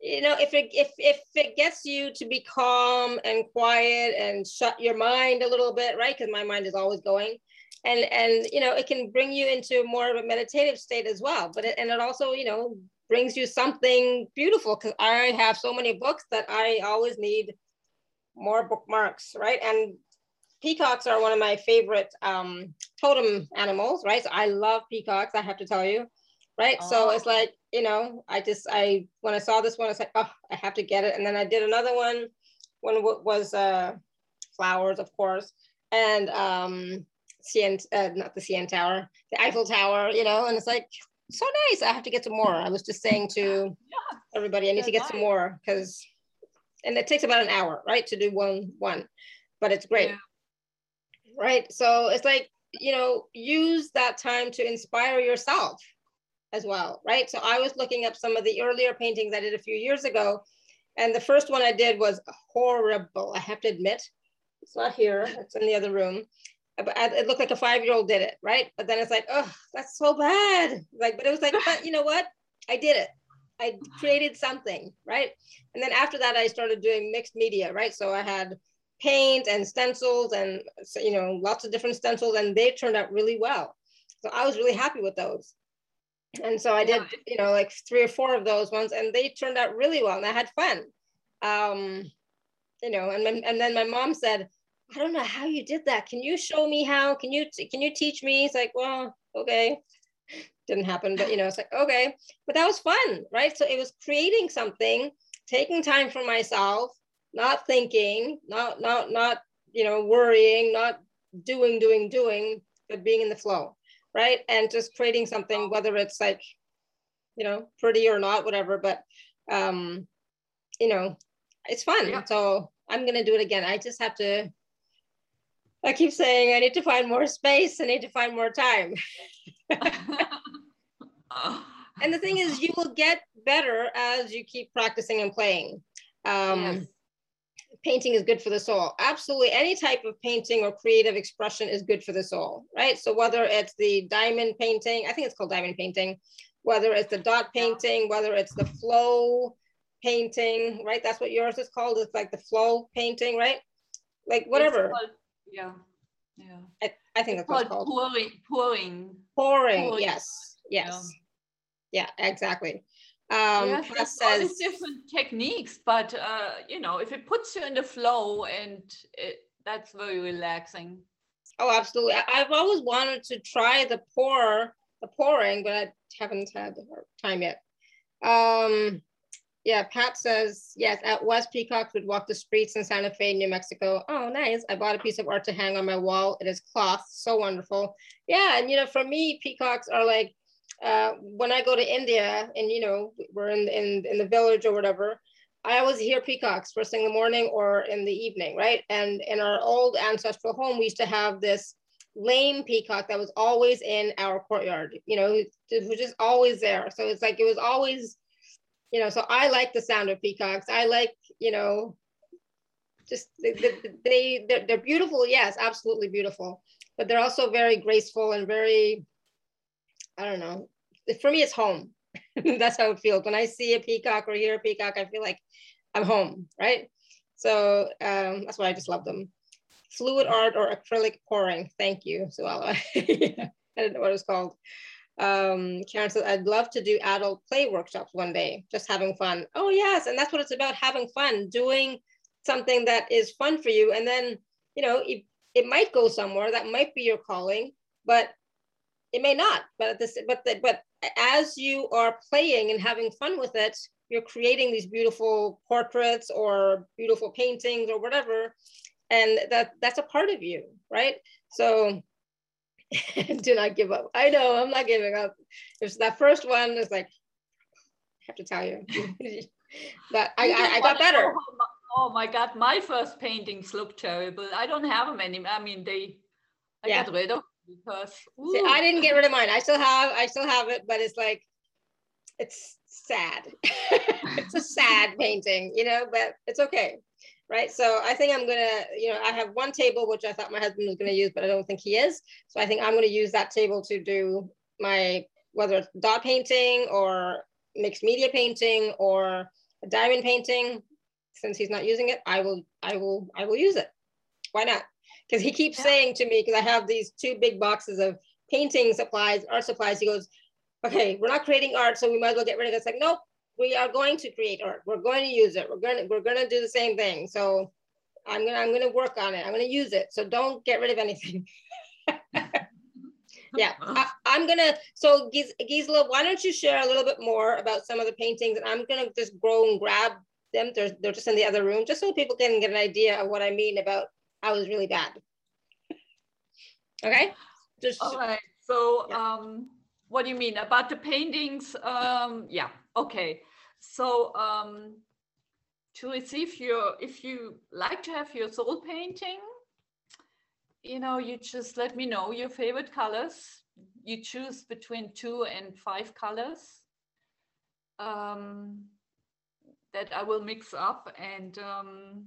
S1: you know if it if if it gets you to be calm and quiet and shut your mind a little bit right because my mind is always going and and you know it can bring you into more of a meditative state as well but it, and it also you know brings you something beautiful because i have so many books that i always need more bookmarks, right? And peacocks are one of my favorite um, totem animals, right? So I love peacocks, I have to tell you, right? Oh. So it's like, you know, I just, I, when I saw this one, I was like, oh, I have to get it. And then I did another one, one was uh, flowers, of course, and um, CN, uh, not the CN Tower, the Eiffel Tower, you know, and it's like, so nice. I have to get some more. I was just saying to yeah, everybody, I need to get nice. some more because and it takes about an hour, right, to do one one, but it's great, yeah. right? So it's like you know, use that time to inspire yourself as well, right? So I was looking up some of the earlier paintings I did a few years ago, and the first one I did was horrible. I have to admit, it's not here; it's in the other room. But it looked like a five-year-old did it, right? But then it's like, oh, that's so bad. Like, but it was like, but you know what? I did it. I created something, right? And then after that, I started doing mixed media, right? So I had paint and stencils and you know lots of different stencils and they turned out really well so i was really happy with those and so i did you know like three or four of those ones and they turned out really well and i had fun um you know and, and then my mom said i don't know how you did that. Can you show me how? Can you can you teach me? It's like well okay. Didn't happen but you know it's like okay. But that was fun right? So it was creating something taking time for myself not thinking not not not you know worrying not doing doing doing but being in the flow right? And just creating something whether it's like you know pretty or not whatever but um you know it's fun. Yeah. so i'm gonna do it again. I just have to i keep saying i need to find more space i need to find more time. And the thing is you will get better as you keep practicing and playing. Um yes. painting is good for the soul. Absolutely any type of painting or creative expression is good for the soul right? So whether it's the diamond painting i think it's called diamond painting whether it's the dot painting whether it's the flow painting right? That's what yours is called it's like the flow painting right? Like whatever
S2: yeah yeah
S1: I, I think it's that's called
S2: pouring pouring
S1: pouring yes yes yeah, exactly. Um,
S2: yes, there's says, all these different techniques, but uh, you know, if it puts you in the flow, and it, that's very relaxing.
S1: Oh, absolutely. I've always wanted to try the pour, the pouring, but I haven't had the time yet. Um, yeah, Pat says, yes, at West Peacocks would walk the streets in Santa Fe, New Mexico. Oh, nice. I bought a piece of art to hang on my wall. It is cloth, so wonderful. Yeah, and you know, for me, peacocks are like uh, when I go to India and you know we're in, in in the village or whatever, I always hear peacocks first thing in the morning or in the evening, right? And in our old ancestral home, we used to have this lame peacock that was always in our courtyard. You know, was just always there. So it's like it was always, you know. So I like the sound of peacocks. I like, you know, just they, they they're, they're beautiful. Yes, absolutely beautiful. But they're also very graceful and very I don't know. For me, it's home. That's how it feels. When I see a peacock or hear a peacock, I feel like I'm home, right? So um, that's why I just love them. Fluid art or acrylic pouring. Thank you, Suella. I didn't know what it was called. Um, Karen says, I'd love to do adult play workshops one day, just having fun. Oh, yes. And that's what it's about having fun, doing something that is fun for you. And then, you know, it, it might go somewhere that might be your calling, but it may not, but this, but the, but as you are playing and having fun with it, you're creating these beautiful portraits or beautiful paintings or whatever, and that that's a part of you, right? So do not give up. I know I'm not giving up. It's that first one is like, I have to tell you, but I, I, I got better.
S2: Oh, oh my God, my first paintings look terrible. I don't have them anymore. I mean, they, I yeah. got rid of because
S1: See, I didn't get rid of mine. I still have I still have it, but it's like it's sad. it's a sad painting, you know, but it's okay. Right. So I think I'm gonna, you know, I have one table which I thought my husband was gonna use, but I don't think he is. So I think I'm gonna use that table to do my whether it's dot painting or mixed media painting or a diamond painting. Since he's not using it, I will I will I will use it. Why not? because he keeps yeah. saying to me, because I have these two big boxes of painting supplies, art supplies. He goes, okay, we're not creating art, so we might as well get rid of it. It's like, nope, we are going to create art. We're going to use it. We're going to, we're going to do the same thing. So I'm going to, I'm going to work on it. I'm going to use it. So don't get rid of anything. yeah, I, am going to, so Gisela, why don't you share a little bit more about some of the paintings and I'm going to just go and grab them. They're, they're just in the other room, just so people can get an idea of what I mean about I was really bad. okay.
S2: Just all right. So yeah. um, what do you mean about the paintings? Um, yeah. Okay. So um, to receive your, if you like to have your soul painting, you know, you just let me know your favorite colors. You choose between two and five colors um, that I will mix up and um,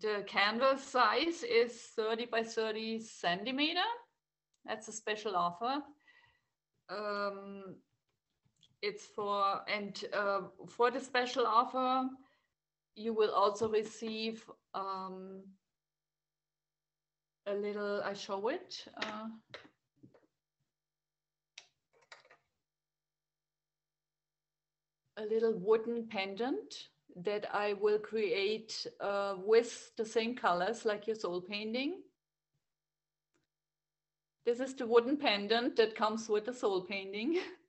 S2: the canvas size is 30 by 30 centimeter. That's a special offer. Um, it's for, and uh, for the special offer, you will also receive um, a little, I show it. Uh, a little wooden pendant that I will create uh, with the same colors like your soul painting. This is the wooden pendant that comes with the soul painting.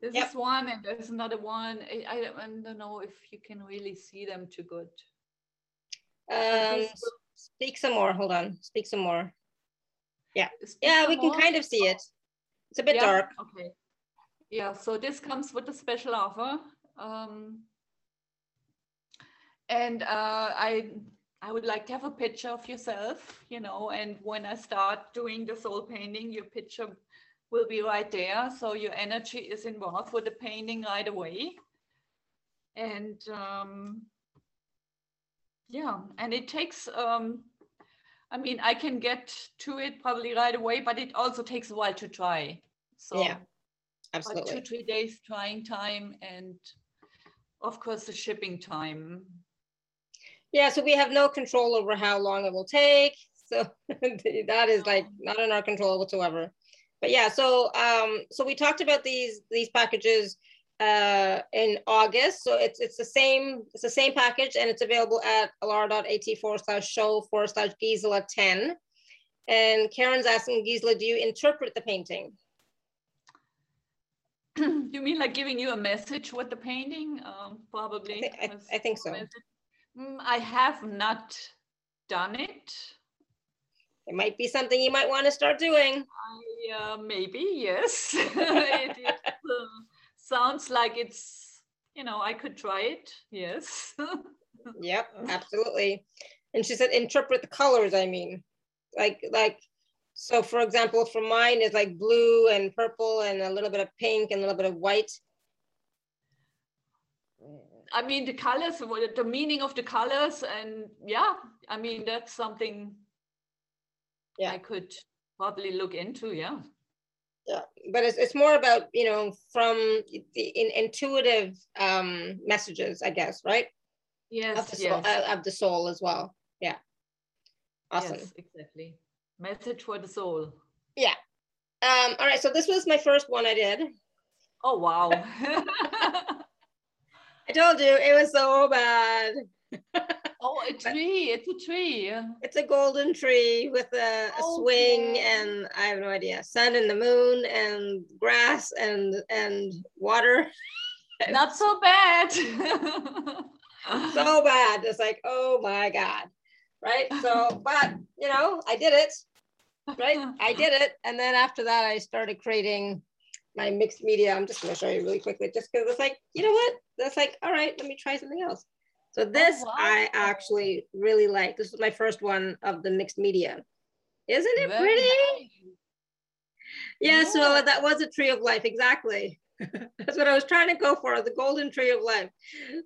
S2: this yep. is one and there's another one. I, I, don't know if you can really see them too good.
S1: Um, speak some more, hold on, speak some more. Yeah, speak yeah, we can kind of see it. It's a bit yeah? dark.
S2: Okay. Yeah, so this comes with a special offer. Um, and uh, I I would like to have a picture of yourself, you know, and when I start doing the soul painting, your picture will be right there. So your energy is involved with the painting right away. And um, yeah, and it takes, um, I mean, I can get to it probably right away, but it also takes a while to try. So
S1: yeah, absolutely.
S2: Two, three days trying time and of course the shipping time
S1: yeah so we have no control over how long it will take so that is like not in our control whatsoever but yeah so um so we talked about these these packages uh in august so it's it's the same it's the same package and it's available at alara.at forward slash show forward slash gisela 10 and karen's asking gisela do you interpret the painting
S2: you mean like giving you a message with the painting? Um, probably.
S1: I, th I, I think so.
S2: Mm, I have not done it.
S1: It might be something you might want to start doing.
S2: I, uh, maybe, yes. it, it uh, sounds like it's, you know, I could try it. Yes.
S1: yep, absolutely. And she said, interpret the colors, I mean, like, like so for example, for mine is like blue and purple and a little bit of pink and a little bit of white.
S2: I mean, the colors, the meaning of the colors, and yeah, I mean, that's something yeah. I could probably look into, yeah.
S1: Yeah, but it's, it's more about, you know, from the in, intuitive um, messages, I guess, right?
S2: Yes,
S1: of the,
S2: yes.
S1: Soul, uh, of the soul as well. Yeah. Awesome.
S2: Yes, exactly. Message for the soul.
S1: Yeah. Um, all right. So this was my first one I did.
S2: Oh, wow.
S1: I told you it was so bad.
S2: oh, a tree. It's a tree.
S1: It's a golden tree with a, a okay. swing and I have no idea. Sun and the moon and grass and and water.
S2: Not so bad. so
S1: bad. It's like, oh my God. Right. So, but you know, I did it right? I did it. And then after that, I started creating my mixed media. I'm just going to show you really quickly, just because it's like, you know what? That's like, all right, let me try something else. So oh, this oh, wow. I actually really like. This is my first one of the mixed media. Isn't it Very pretty? Nice. Yeah, yeah, so that was a tree of life, exactly. That's what I was trying to go for, the golden tree of life.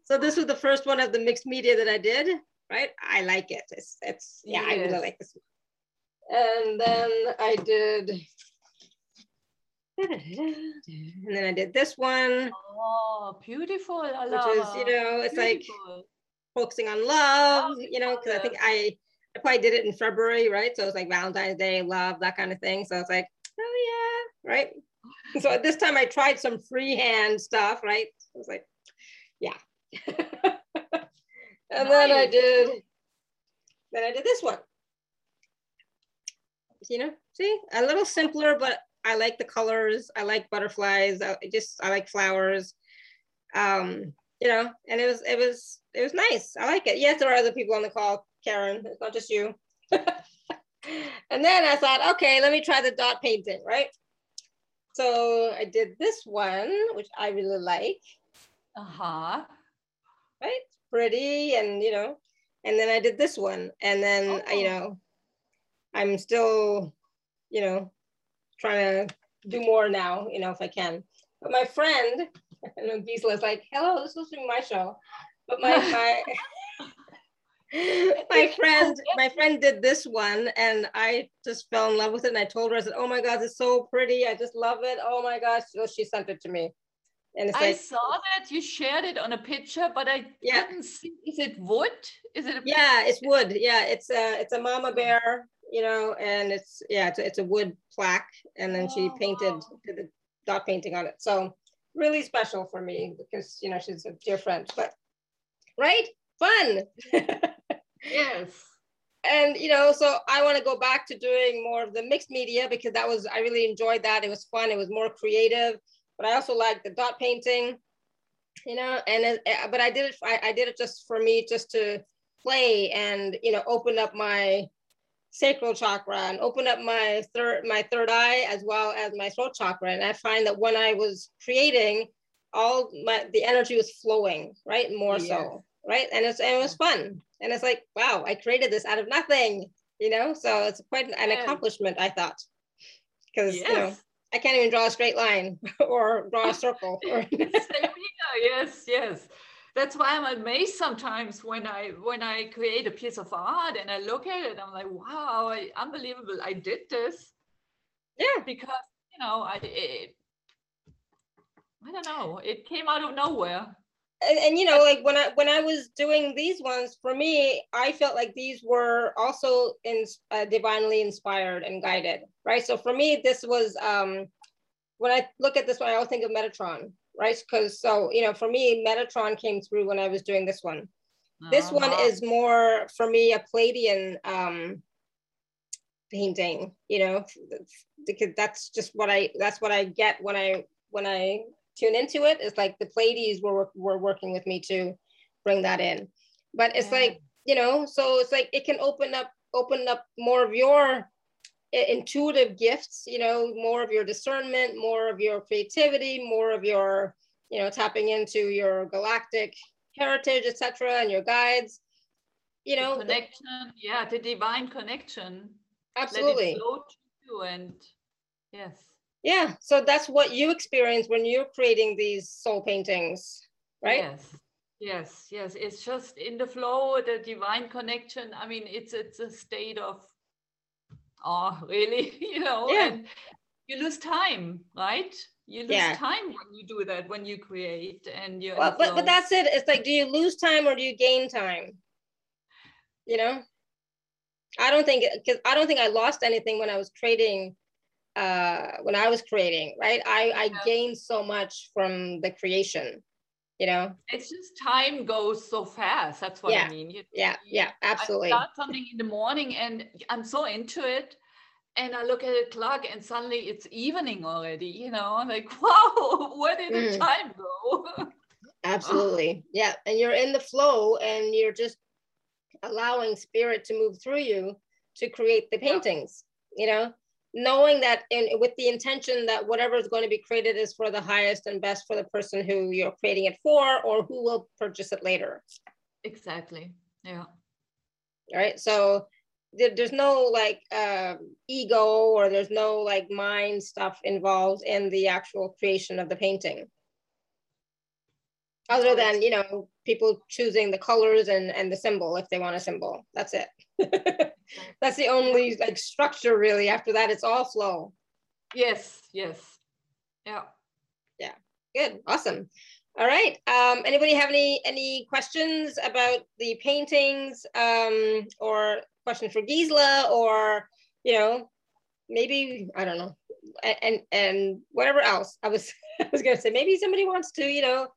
S1: So this was the first one of the mixed media that I did, right? I like it. It's, it's yeah, yes. I really like this. And then I did, and then I did this one.
S2: Oh, beautiful. Which
S1: is, you know, it's beautiful. like focusing on love, you know, because I think I, I probably did it in February, right? So it was like Valentine's Day, love, that kind of thing. So I was like, oh yeah, right? so at this time I tried some freehand stuff, right? I was like, yeah. and nice. then I did, then I did this one you know, see, a little simpler, but I like the colors. I like butterflies. I just, I like flowers. Um, you know, and it was, it was, it was nice. I like it. Yes, there are other people on the call, Karen. It's not just you. and then I thought, okay, let me try the dot painting, right? So I did this one, which I really like.
S2: Uh-huh.
S1: Right? Pretty and, you know, and then I did this one. And then, oh. you know, I'm still, you know, trying to do more now, you know, if I can. But my friend, I Gisela is like, hello, this is supposed to be my show. But my my my friend, my friend did this one and I just fell in love with it. And I told her, I said, oh my God, it's so pretty. I just love it. Oh my gosh. So she sent it to me. And it's
S2: I
S1: like,
S2: saw that you shared it on a picture, but I
S1: Yeah.
S2: couldn't see. Is it wood? Is it? A,
S1: yeah, it's wood. Yeah, it's a it's a mama oh. bear, you know, and it's yeah, it's a, it's a wood plaque, and then she
S2: Oh,
S1: painted
S2: wow.
S1: did the dot painting on it. So really special for me because you know she's a dear friend. But right, fun.
S2: Yes.
S1: and you know so i want to go back to doing more of the mixed media because that was i really enjoyed that. It was fun. It was more creative. But i also like the dot painting you know and it, eh, but i did it I, I did it just for me just to play and you know open up my sacral chakra and open up my third my third eye as well as my throat chakra. And i find that when i was creating all my the energy was flowing right? More
S2: Yes.
S1: so right and it's and it was fun and it's like wow i created this out of nothing you know so it's quite an
S2: Yes.
S1: accomplishment i thought because you know i can't even draw a straight line or draw a circle or
S2: Yes, yes. That's why I'm amazed sometimes when I when I create a piece of art and I look at it. I'm like, wow, I, unbelievable! I did this
S1: yeah
S2: because you know I it, I don't know. It came out of nowhere.
S1: And, and you know like when i when i was doing these ones for me i felt like these were also in uh, divinely inspired and guided right? So for me this was um when i look at this one i always think of metatron right? Because so you know for me metatron came through when i was doing this one. This one
S2: Uh-huh.
S1: is more for me a Pleiadian um painting you know? Because that's just what i that's what i get when i when i tune into it it's like the pleiades were were working with me to bring that in but it's
S2: Yeah.
S1: like you know so it's like it can open up open up more of your intuitive gifts you know more of your discernment more of your creativity more of your you know tapping into your galactic heritage etc and your guides you know th-
S2: connection, yeah, the divine connection.
S1: Absolutely
S2: it flow to you and yes.
S1: Yeah so that's what you experience when you're creating these soul paintings right
S2: Yes. Yes, yes. It's just in the flow, the divine connection. I mean, it's it's a state of oh really, you know,
S1: Yeah.
S2: and you lose time, right? You lose
S1: Yeah.
S2: time when you do that, when you create and you're in
S1: well, but, but that's it it's like do you lose time or do you gain time you know i don't think because i don't think i lost anything when i was creating uh when i was creating right i i
S2: Yeah.
S1: gained so much from the creation you know
S2: it's just time goes so fast. That's what
S1: Yeah.
S2: I mean. You,
S1: yeah yeah absolutely
S2: I start something in the morning and I'm so into it. And I look at the clock and suddenly it's evening already, you know, I'm like, wow, where did the
S1: Mm.
S2: time go?
S1: absolutely yeah and you're in the flow and you're just allowing spirit to move through you to create the
S2: Yeah.
S1: paintings you know knowing that in with the intention that whatever is going to be created is for the highest and best for the person who you're creating it for or who will purchase it later
S2: exactly. Yeah.
S1: right so there, there's no like um ego or there's no like mind stuff involved in the actual creation of the painting other than you know people choosing the colors and and the symbol if they want a symbol. That's it. That's the only like structure really. After that it's all flow.
S2: Yes, yes. Yeah. Yeah.
S1: Good. Awesome. All right. Um anybody have any any questions about the paintings um or questions for gisela or you know maybe i don't know and and whatever else? I was i was gonna say maybe somebody wants to you know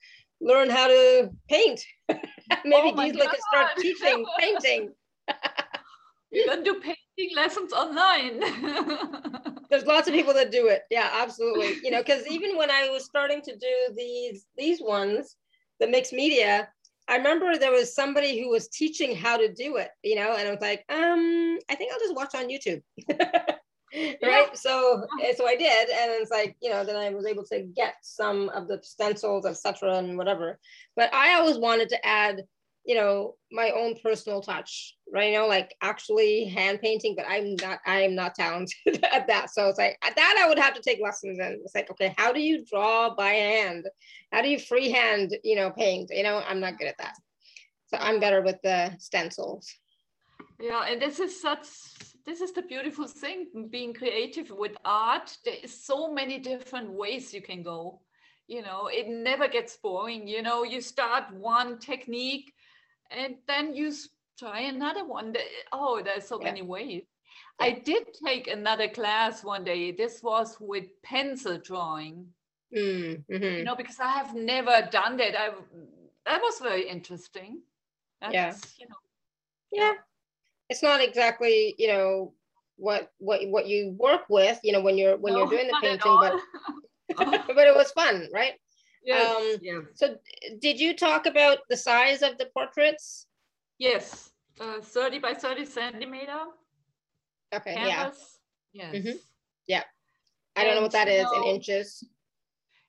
S1: learn how to paint. Maybe
S2: Oh
S1: gisela can start teaching painting.
S2: You're gonna do painting lessons online.
S1: there's lots of people that do it. Yeah absolutely. You know because even when i was starting to do these these ones the mixed media i remember there was somebody who was teaching how to do it you know and i was like um i think i'll just watch on youtube right? So eh, so i did and it's like you know then i was able to get some of the stencils etc and whatever. But i always wanted to add you know my own personal touch right? You know like actually hand painting but i'm not i'm not talented at that. So it's like at that i would have to take lessons and it's like okay how do you draw by hand? How do you freehand you know paint? You know i'm not good at that. So i'm better with the stencils.
S2: Yeah, and this is such this is the beautiful thing being creative with art. There is so many different ways you can go. you know it never gets boring you know you start one technique and then you try another one oh there's so yeah. many ways yeah. i did take another class one day this was with pencil drawing mm, mm-hmm. you know because i have never done that i that was very interesting
S1: That's, yeah you know yeah it's not exactly you know what what what you work with you know when you're when no, you're doing the painting but but it was fun right? Yes, um yeah. so did you talk about the size of the portraits?
S2: Yes uh, 30 by 30 centimeter
S1: okay canvas. yeah yes. Mm-hmm. yeah. I don't know what that is know, in inches.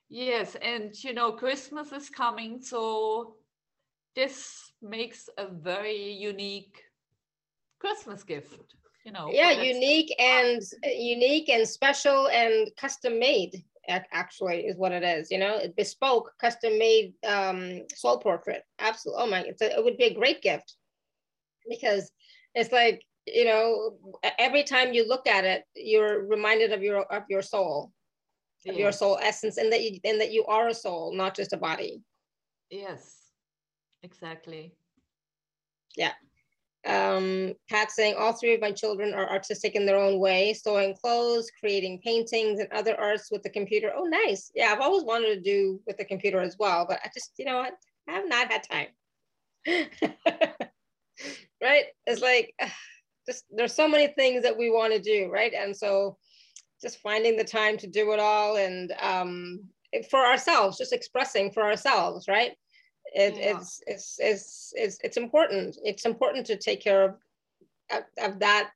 S2: Yes and you know christmas is coming so this makes a very unique christmas gift you know
S1: yeah unique and unique and special and custom made actually is what it is you know? Bespoke custom made um soul portrait. Absolutely oh my it's a, it would be a great gift. Because it's like you know every time you look at it you're reminded of your of your soul of your soul essence and that you and that you are a soul not just a body.
S2: Yes. Exactly.
S1: Yeah um, Pat saying all three of my children are artistic in their own way, sewing clothes, creating paintings and other arts with the computer. Oh, nice. Yeah, I've always wanted to do with the computer as well, but I just, you know what? I have not had time. right? It's like just there's so many things that we want to do, right? And so just finding the time to do it all and um, for ourselves, just expressing for ourselves, right? It, yeah. it's, it's, it's, it's, it's important. It's important to take care of, of, of that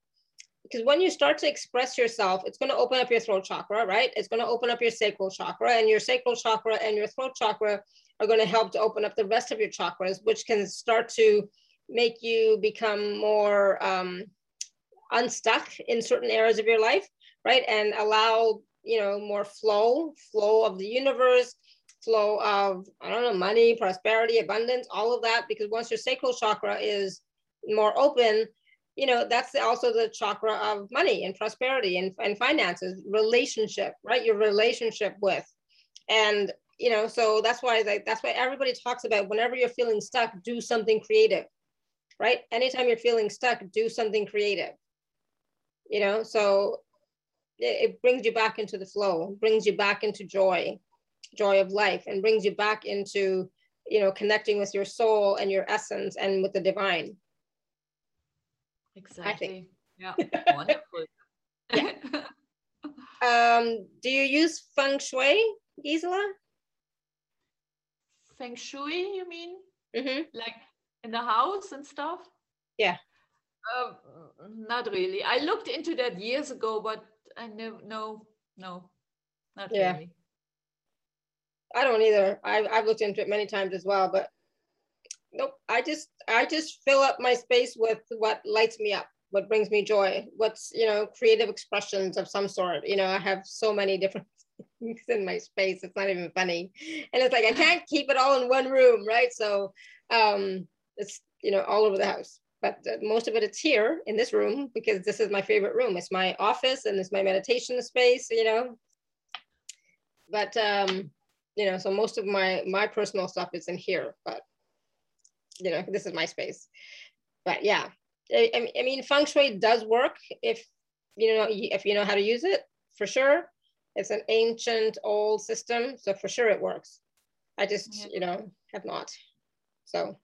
S1: because when you start to express yourself, it's going to open up your throat chakra, right? It's going to open up your sacral chakra, and your sacral chakra and your throat chakra are going to help to open up the rest of your chakras, which can start to make you become more um, unstuck in certain areas of your life, right? And allow you know more flow, flow of the universe, flow of, I don't know, money, prosperity, abundance, all of that. Because once your sacral chakra is more open, you know, that's also the chakra of money and prosperity and, and finances, relationship, right? Your relationship with. And, you know, so that's why like, that's why everybody talks about whenever you're feeling stuck, do something creative, right? Anytime you're feeling stuck, do something creative. You know, so it, brings you back into the flow, brings you back into joy, joy of life and brings you back into you know connecting with your soul and your essence and with the divine.
S2: Exactly. Yeah. Wonderful.
S1: Yeah. um do you use feng shui gisela?
S2: Feng shui you mean? Mm-hmm. like in the house and stuff?
S1: Yeah.
S2: Uh, not really. I looked into that years ago but i never no no not yeah. really
S1: I don't either. I've, I've looked into it many times as well, but nope. I just I just fill up my space with what lights me up, what brings me joy, what's you know creative expressions of some sort. You know, I have so many different things in my space. It's not even funny, and it's like I can't keep it all in one room, right? So um, it's you know all over the house. But most of it, it's here in this room because this is my favorite room. It's my office and it's my meditation space. You know, but um, you know, so most of my my personal stuff is in here, but you know, this is my space. But yeah, I, I mean, feng shui does work if you know if you know how to use it for sure. It's an ancient old system, so for sure it works. I just yeah. you know have not. So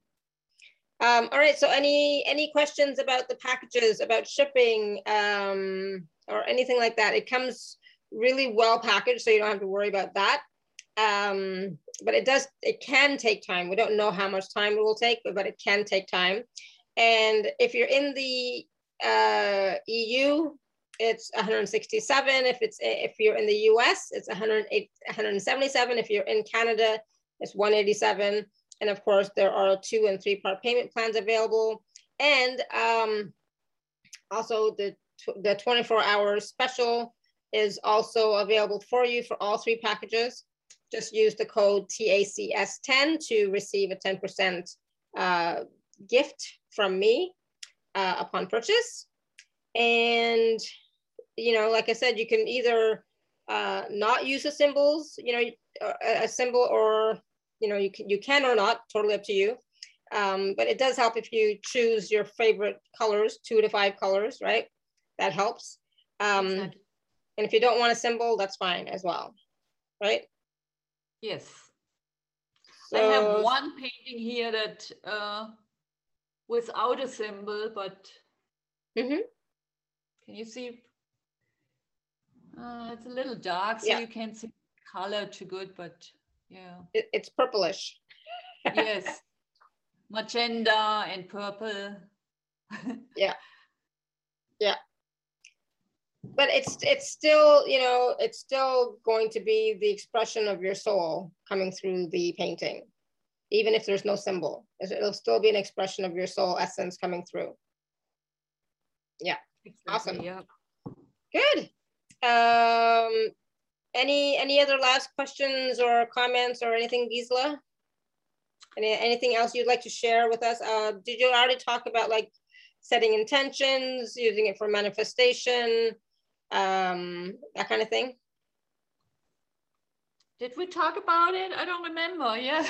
S1: um, all right. So any any questions about the packages, about shipping, um, or anything like that? It comes really well packaged, so you don't have to worry about that um, but it does, it can take time. We don't know how much time it will take, but, but it can take time. And if you're in the uh, EU, it's 167. If it's if you're in the US, it's 108, 177. If you're in Canada, it's 187. And of course, there are two and three part payment plans available. And um, also the the 24 hour special is also available for you for all three packages just use the code TACS10 to receive a 10% uh, gift from me uh, upon purchase. And, you know, like I said, you can either uh, not use the symbols, you know, a, symbol or, you know, you can, you can or not, totally up to you. Um, but it does help if you choose your favorite colors, two to five colors, right? That helps. Um, exactly. And if you don't want a symbol, that's fine as well, right?
S2: Yes. So, I have one painting here that uh, without a symbol, but mm -hmm. can you see? Uh, it's a little dark, so yeah. you can't see color too good, but yeah.
S1: It, it's purplish.
S2: yes. Magenta and purple.
S1: yeah. Yeah but it's it's still you know it's still going to be the expression of your soul coming through the painting even if there's no symbol. It'll still be an expression of your soul essence coming through. Yeah. Exactly, awesome. yeah. Good. Um any any other last questions or comments or anything gisela? Any, anything else you'd like to share with us? Uh did you already talk about like setting intentions using it for manifestation um, that kind of thing.
S2: Did we talk about it? I don't remember. Yeah,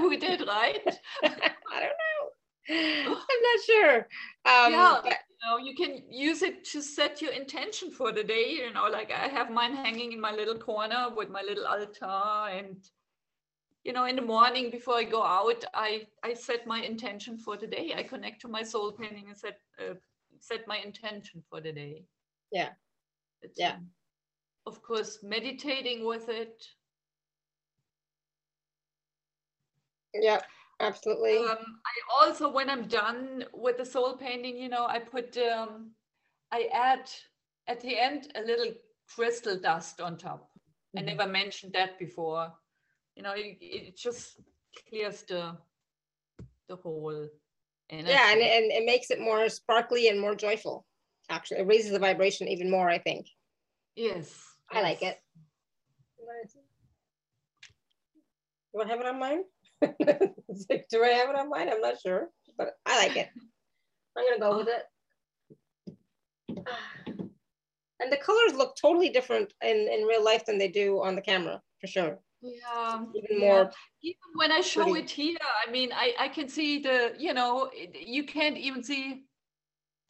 S2: we did, right?
S1: I don't know. I'm not sure.
S2: Um, yeah, but, you know, you can use it to set your intention for the day. You know, like I have mine hanging in my little corner with my little altar, and you know, in the morning before I go out, I I set my intention for the day. I connect to my soul painting and set uh, set my intention for the day.
S1: Yeah,
S2: it's, yeah. Of course, meditating with it.
S1: Yeah, absolutely. Um,
S2: I also, when I'm done with the soul painting, you know, I put, um, I add at the end a little crystal dust on top. Mm-hmm. I never mentioned that before. You know, it, it just clears the the whole
S1: energy. Yeah, and, and it makes it more sparkly and more joyful actually. It raises the vibration even more, I think.
S2: Yes.
S1: I like it. Do I have it on mine? Do I have it on mine? I'm not sure, but I like it. I'm gonna go with it. And the colors look totally different in, in real life than they do on the camera, for sure.
S2: Yeah, even yeah. more. Even when I show pretty. it here, I mean, I, I can see the, you know, you can't even see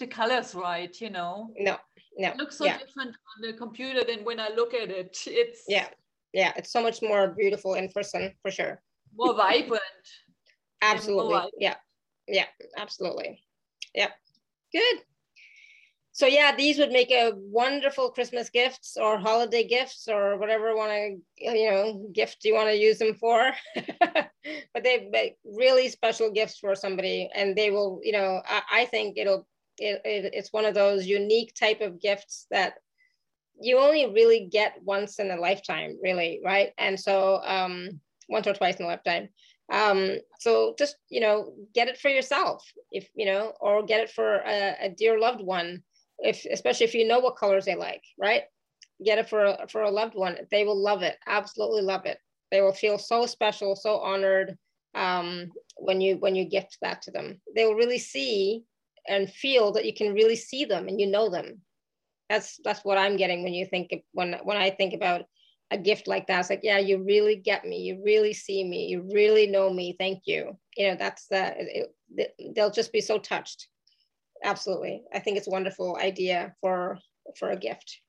S2: the colors right, you know.
S1: No, no.
S2: It looks so yeah. different on the computer than when I look at it. It's
S1: yeah, yeah. It's so much more beautiful in person for sure.
S2: More vibrant.
S1: absolutely. More vibrant. Yeah, yeah, absolutely. Yeah, good. So yeah, these would make a wonderful Christmas gifts or holiday gifts or whatever want to you know gift you want to use them for. but they make really special gifts for somebody, and they will you know I, I think it'll it, it, it's one of those unique type of gifts that you only really get once in a lifetime, really, right? And so um, once or twice in a lifetime. Um, so just you know, get it for yourself, if you know, or get it for a, a dear loved one, if especially if you know what colors they like, right? Get it for a, for a loved one. They will love it, absolutely love it. They will feel so special, so honored um, when you when you gift that to them. They will really see and feel that you can really see them and you know them. That's that's what I'm getting when you think when when I think about a gift like that. It's like, yeah, you really get me. You really see me. You really know me. Thank you. You know, that's the they'll just be so touched. Absolutely, I think it's a wonderful idea for for a gift.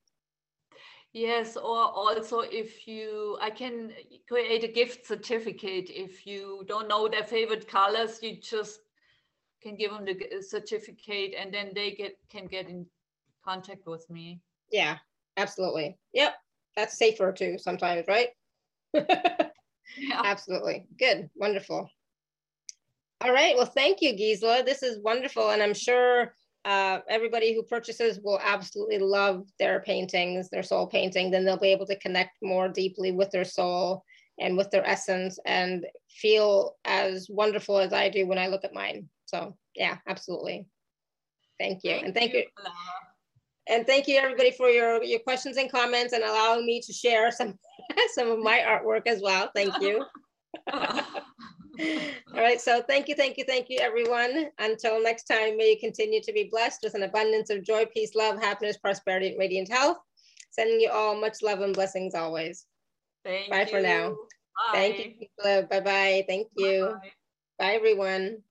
S2: Yes, or also if you, I can create a gift certificate. If you don't know their favorite colors, you just can give them the certificate and then they get can get in contact with me.
S1: Yeah absolutely. Yep that's safer too sometimes right? Yeah. absolutely. Good wonderful. All right well thank you gisela. This is wonderful and i'm sure uh, everybody who purchases will absolutely love their paintings their soul painting. Then they'll be able to connect more deeply with their soul and with their essence and feel as wonderful as i do when i look at mine so yeah, absolutely. Thank you. Thank and thank you. you. And thank you everybody for your, your questions and comments and allowing me to share some, some of my artwork as well. Thank you. All right, so thank you, thank you, thank you, everyone. Until next time, may you continue to be blessed with an abundance of joy, peace, love, happiness, prosperity, and radiant health. Sending you all much love and blessings always.
S2: Thank
S1: Bye
S2: you.
S1: for now.
S2: Bye.
S1: Thank you. Bye bye. Thank you.
S2: Bye.
S1: Bye, everyone.